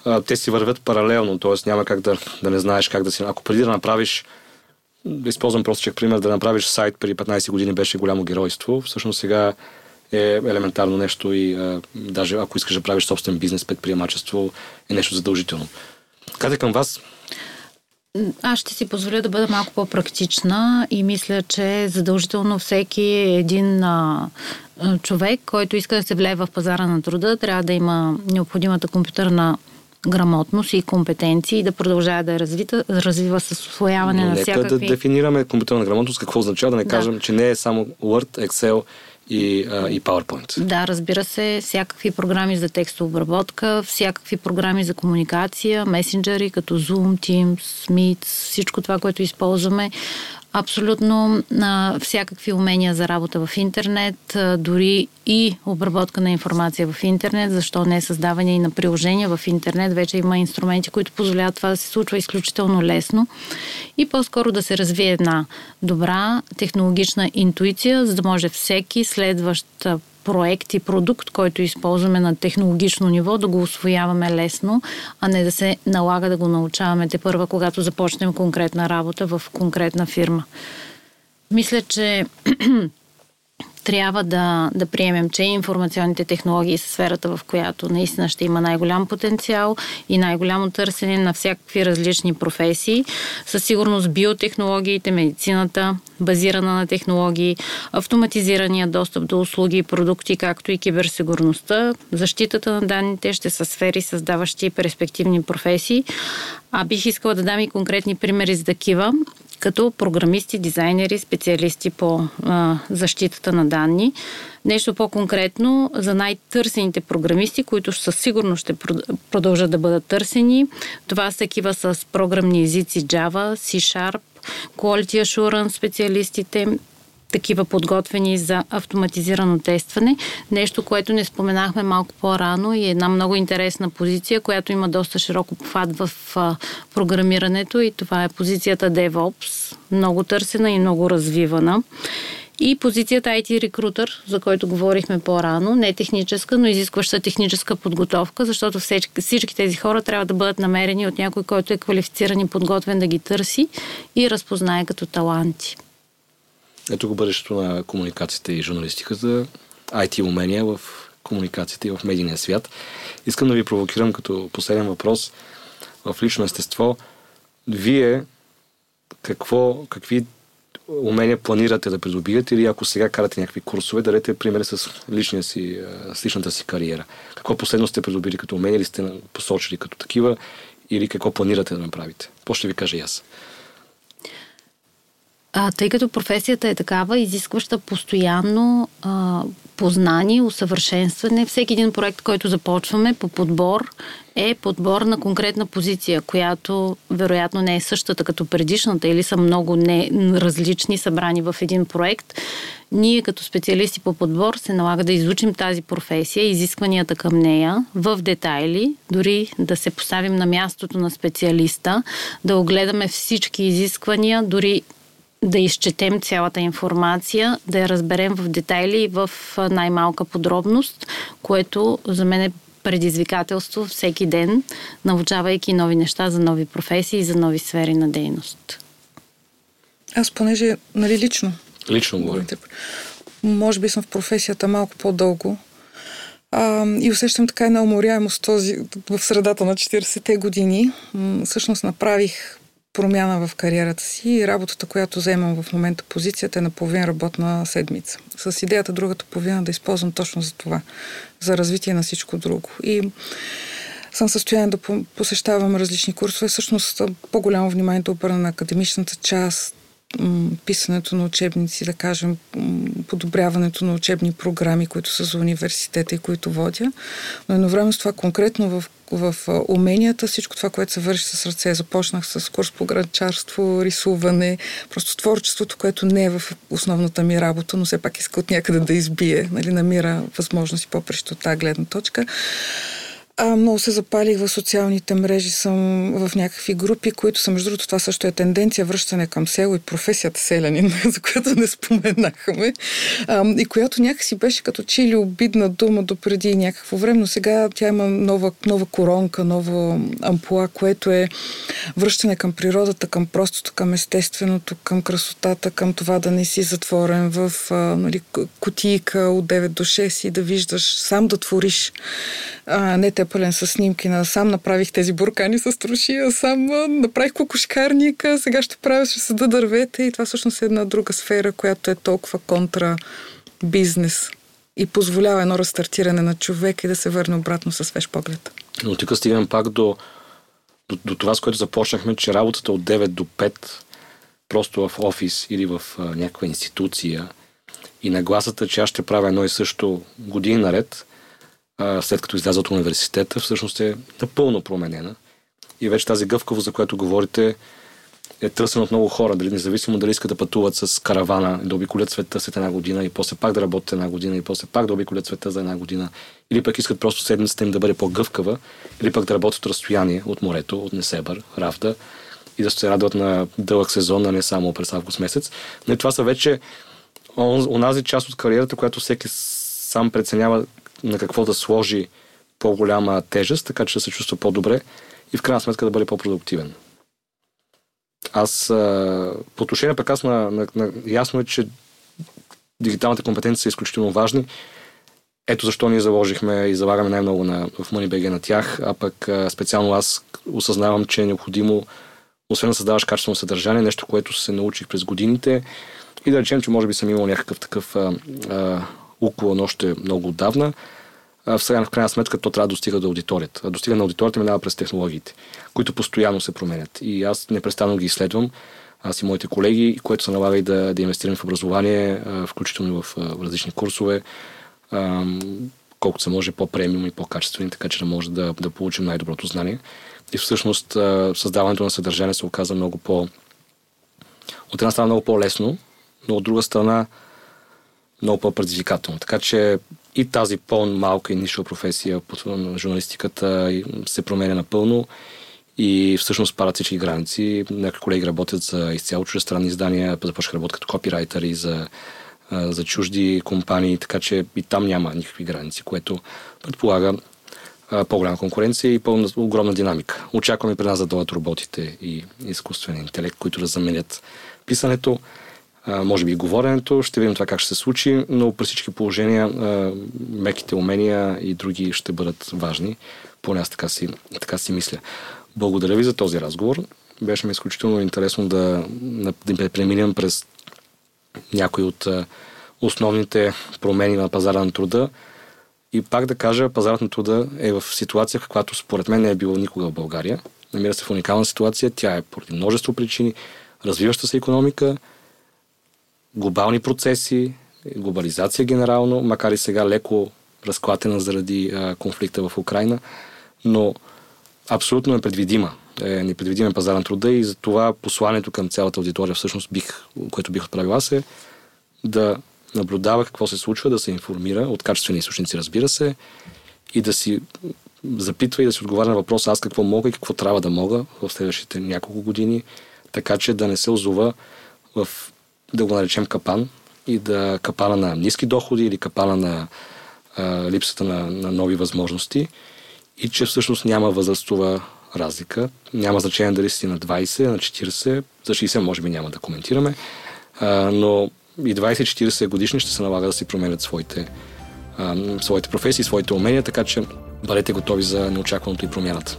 а, те си вървят паралелно, т.е. няма как да, да не знаеш как да си... Ако преди да направиш да използвам простичък пример, да направиш сайт преди 15 години беше голямо геройство, всъщност сега е елементарно нещо и а, даже ако искаш да правиш собствен бизнес, предприемачество е нещо задължително. Кате към вас, аз ще си позволя да бъда малко по-практична и мисля, че задължително всеки един а, човек, който иска да се влее в пазара на труда, трябва да има необходимата компютърна грамотност и компетенции и да продължава да я развита, развива с освояване Но на всякакви... да дефинираме компютърна грамотност, какво означава да не да. кажем, че не е само Word, Excel и, а, и PowerPoint. Да, разбира се, всякакви програми за текстова обработка, всякакви програми за комуникация, месенджери като Zoom, Teams, Meet, всичко това, което използваме, абсолютно а, всякакви умения за работа в интернет, а, дори и обработка на информация в интернет, защо не създаване и на приложения в интернет. Вече има инструменти, които позволяват това да се случва изключително лесно и по-скоро да се развие една добра технологична интуиция, за да може всеки следващ проект и продукт, който използваме на технологично ниво, да го освояваме лесно, а не да се налага да го научаваме те първа, когато започнем конкретна работа в конкретна фирма. Мисля, че трябва да, да приемем, че информационните технологии са сферата, в която наистина ще има най-голям потенциал и най-голямо търсене на всякакви различни професии. Със сигурност биотехнологиите, медицината, базирана на технологии, автоматизирания достъп до услуги и продукти, както и киберсигурността, защитата на данните ще са сфери, създаващи перспективни професии. А бих искала да дам и конкретни примери за такива като програмисти, дизайнери, специалисти по а, защитата на данни. Нещо по-конкретно за най-търсените програмисти, които със сигурност ще продължат да бъдат търсени. Това са такива с програмни езици Java, C-Sharp, Quality Assurance специалистите, такива подготвени за автоматизирано тестване. Нещо, което не споменахме малко по-рано и е една много интересна позиция, която има доста широк обхват в а, програмирането и това е позицията DevOps, много търсена и много развивана. И позицията IT рекрутър, за който говорихме по-рано, не техническа, но изискваща техническа подготовка, защото всички, всички тези хора трябва да бъдат намерени от някой, който е квалифициран и подготвен да ги търси и разпознае като таланти. Ето го бъдещето на комуникацията и журналистиката, IT умения в комуникацията и в медийния свят. Искам да ви провокирам като последен въпрос в лично естество. Вие какво, какви умения планирате да придобиете или ако сега карате някакви курсове, дадете пример с, личния си, с личната си кариера. Какво последно сте придобили като умения или сте посочили като такива или какво планирате да направите? Какво ще ви кажа и аз? А, тъй като професията е такава, изискваща постоянно а, познание, усъвършенстване. Всеки един проект, който започваме по подбор, е подбор на конкретна позиция, която вероятно не е същата като предишната или са много не, различни събрани в един проект. Ние като специалисти по подбор се налага да изучим тази професия, изискванията към нея в детайли, дори да се поставим на мястото на специалиста, да огледаме всички изисквания, дори да изчетем цялата информация, да я разберем в детайли и в най-малка подробност, което за мен е предизвикателство всеки ден, научавайки нови неща за нови професии и за нови сфери на дейност. Аз понеже, нали, лично. Лично говорим. Може би съм в професията малко по-дълго. А, и усещам така една уморяемост този, в средата на 40-те години. М- всъщност направих промяна в кариерата си и работата, която вземам в момента позицията е на половин работна седмица. С идеята другата половина да използвам точно за това, за развитие на всичко друго. И съм в състояние да посещавам различни курсове. Всъщност по-голямо внимание да обърна на академичната част, писането на учебници, да кажем, подобряването на учебни програми, които са за университета и които водя. Но едновременно с това конкретно в, в уменията, всичко това, което се върши с ръце. Започнах с курс по гранчарство, рисуване, просто творчеството, което не е в основната ми работа, но все пак иска от някъде да избие, нали, намира възможности по-прещ от тази гледна точка. А, много се запалих в социалните мрежи, съм в някакви групи, които са, между другото, това също е тенденция връщане към село и професията селянин, за която не споменахме, а, и която някакси беше като чили обидна дума до преди някакво време, но сега тя има нова, нова коронка, нова ампула, което е връщане към природата, към простото, към естественото, към красотата, към това да не си затворен в а, нали, кутийка от 9 до 6 и да виждаш, сам да твориш, а, не те е пълен с снимки на сам направих тези буркани с трошия, сам направих кукушкарника, сега ще правя, ще съда дървета и това всъщност е една друга сфера, която е толкова контра бизнес и позволява едно разстартиране на човек и да се върне обратно със свеж поглед. Но тук стигам пак до, до, до това, с което започнахме, че работата от 9 до 5 просто в офис или в а, някаква институция и нагласата, че аз ще правя едно и също години наред, след като изляза от университета, всъщност е напълно променена. И вече тази гъвкавост, за която говорите, е търсен от много хора, дали независимо дали искат да пътуват с каравана, да обиколят света след една година и после пак да работят една година и после пак да обиколят света за една година, или пък искат просто седмицата им да бъде по-гъвкава, или пък да работят от разстояние от морето, от Несебър, Рафта и да се радват на дълъг сезон, а не само през август месец. Но и това са вече онази част от кариерата, която всеки сам преценява на какво да сложи по-голяма тежест, така че да се чувства по-добре и в крайна сметка да бъде по-продуктивен. Аз по отношение пък аз на, на, на, ясно е, че дигиталните компетенции са изключително важни. Ето защо ние заложихме и залагаме най-много на, в MoneyBG на тях, а пък специално аз осъзнавам, че е необходимо, освен да създаваш качествено съдържание, нещо, което се научих през годините и да речем, че може би съм имал някакъв такъв а, а, уклон още много отдавна, в сега в крайна сметка то трябва да достига до аудиторията. А достига на аудиторията минава през технологиите, които постоянно се променят. И аз непрестанно ги изследвам, аз и моите колеги, което се налага и да, да инвестираме в образование, включително в, в различни курсове, колкото се може по-премиум и по-качествени, така че да може да, да получим най-доброто знание. И всъщност създаването на съдържание се оказа много по... От една страна много по-лесно, но от друга страна много по-предизвикателно. Така че и тази по-малка и нишова професия на журналистиката се променя напълно и всъщност падат всички граници. Някои колеги работят за изцяло чуждестранни издания, започнаха работят като копирайтери за, за чужди компании, така че и там няма никакви граници, което предполага по-голяма конкуренция и по-огромна динамика. Очакваме при нас да дойдат роботите и изкуствен интелект, които да заменят писането, може би и говоренето. Ще видим това как ще се случи, но при всички положения меките умения и други ще бъдат важни. Поне аз така си, така си мисля. Благодаря ви за този разговор. Беше ми изключително интересно да, да преминем през някои от основните промени на пазара на труда. И пак да кажа, пазарът на труда е в ситуация, каквато според мен не е било никога в България. Намира се в уникална ситуация. Тя е поради множество причини. Развиваща се економика, глобални процеси, глобализация генерално, макар и сега леко разклатена заради а, конфликта в Украина, но абсолютно непредвидима. Е непредвидима пазар на труда и за това посланието към цялата аудитория, всъщност, бих, което бих отправил аз е да наблюдава какво се случва, да се информира от качествени източници, разбира се, и да си запитва и да си отговаря на въпроса аз какво мога и какво трябва да мога в следващите няколко години, така че да не се озова в, да го наречем капан и да капана на ниски доходи или капана на а, липсата на, на нови възможности и че всъщност няма възрастова разлика. Няма значение дали си на 20, на 40, за 60 може би няма да коментираме, а, но и 20-40 годишни ще се налага да си променят своите, а, своите професии, своите умения, така че бъдете готови за неочакваното и промяната.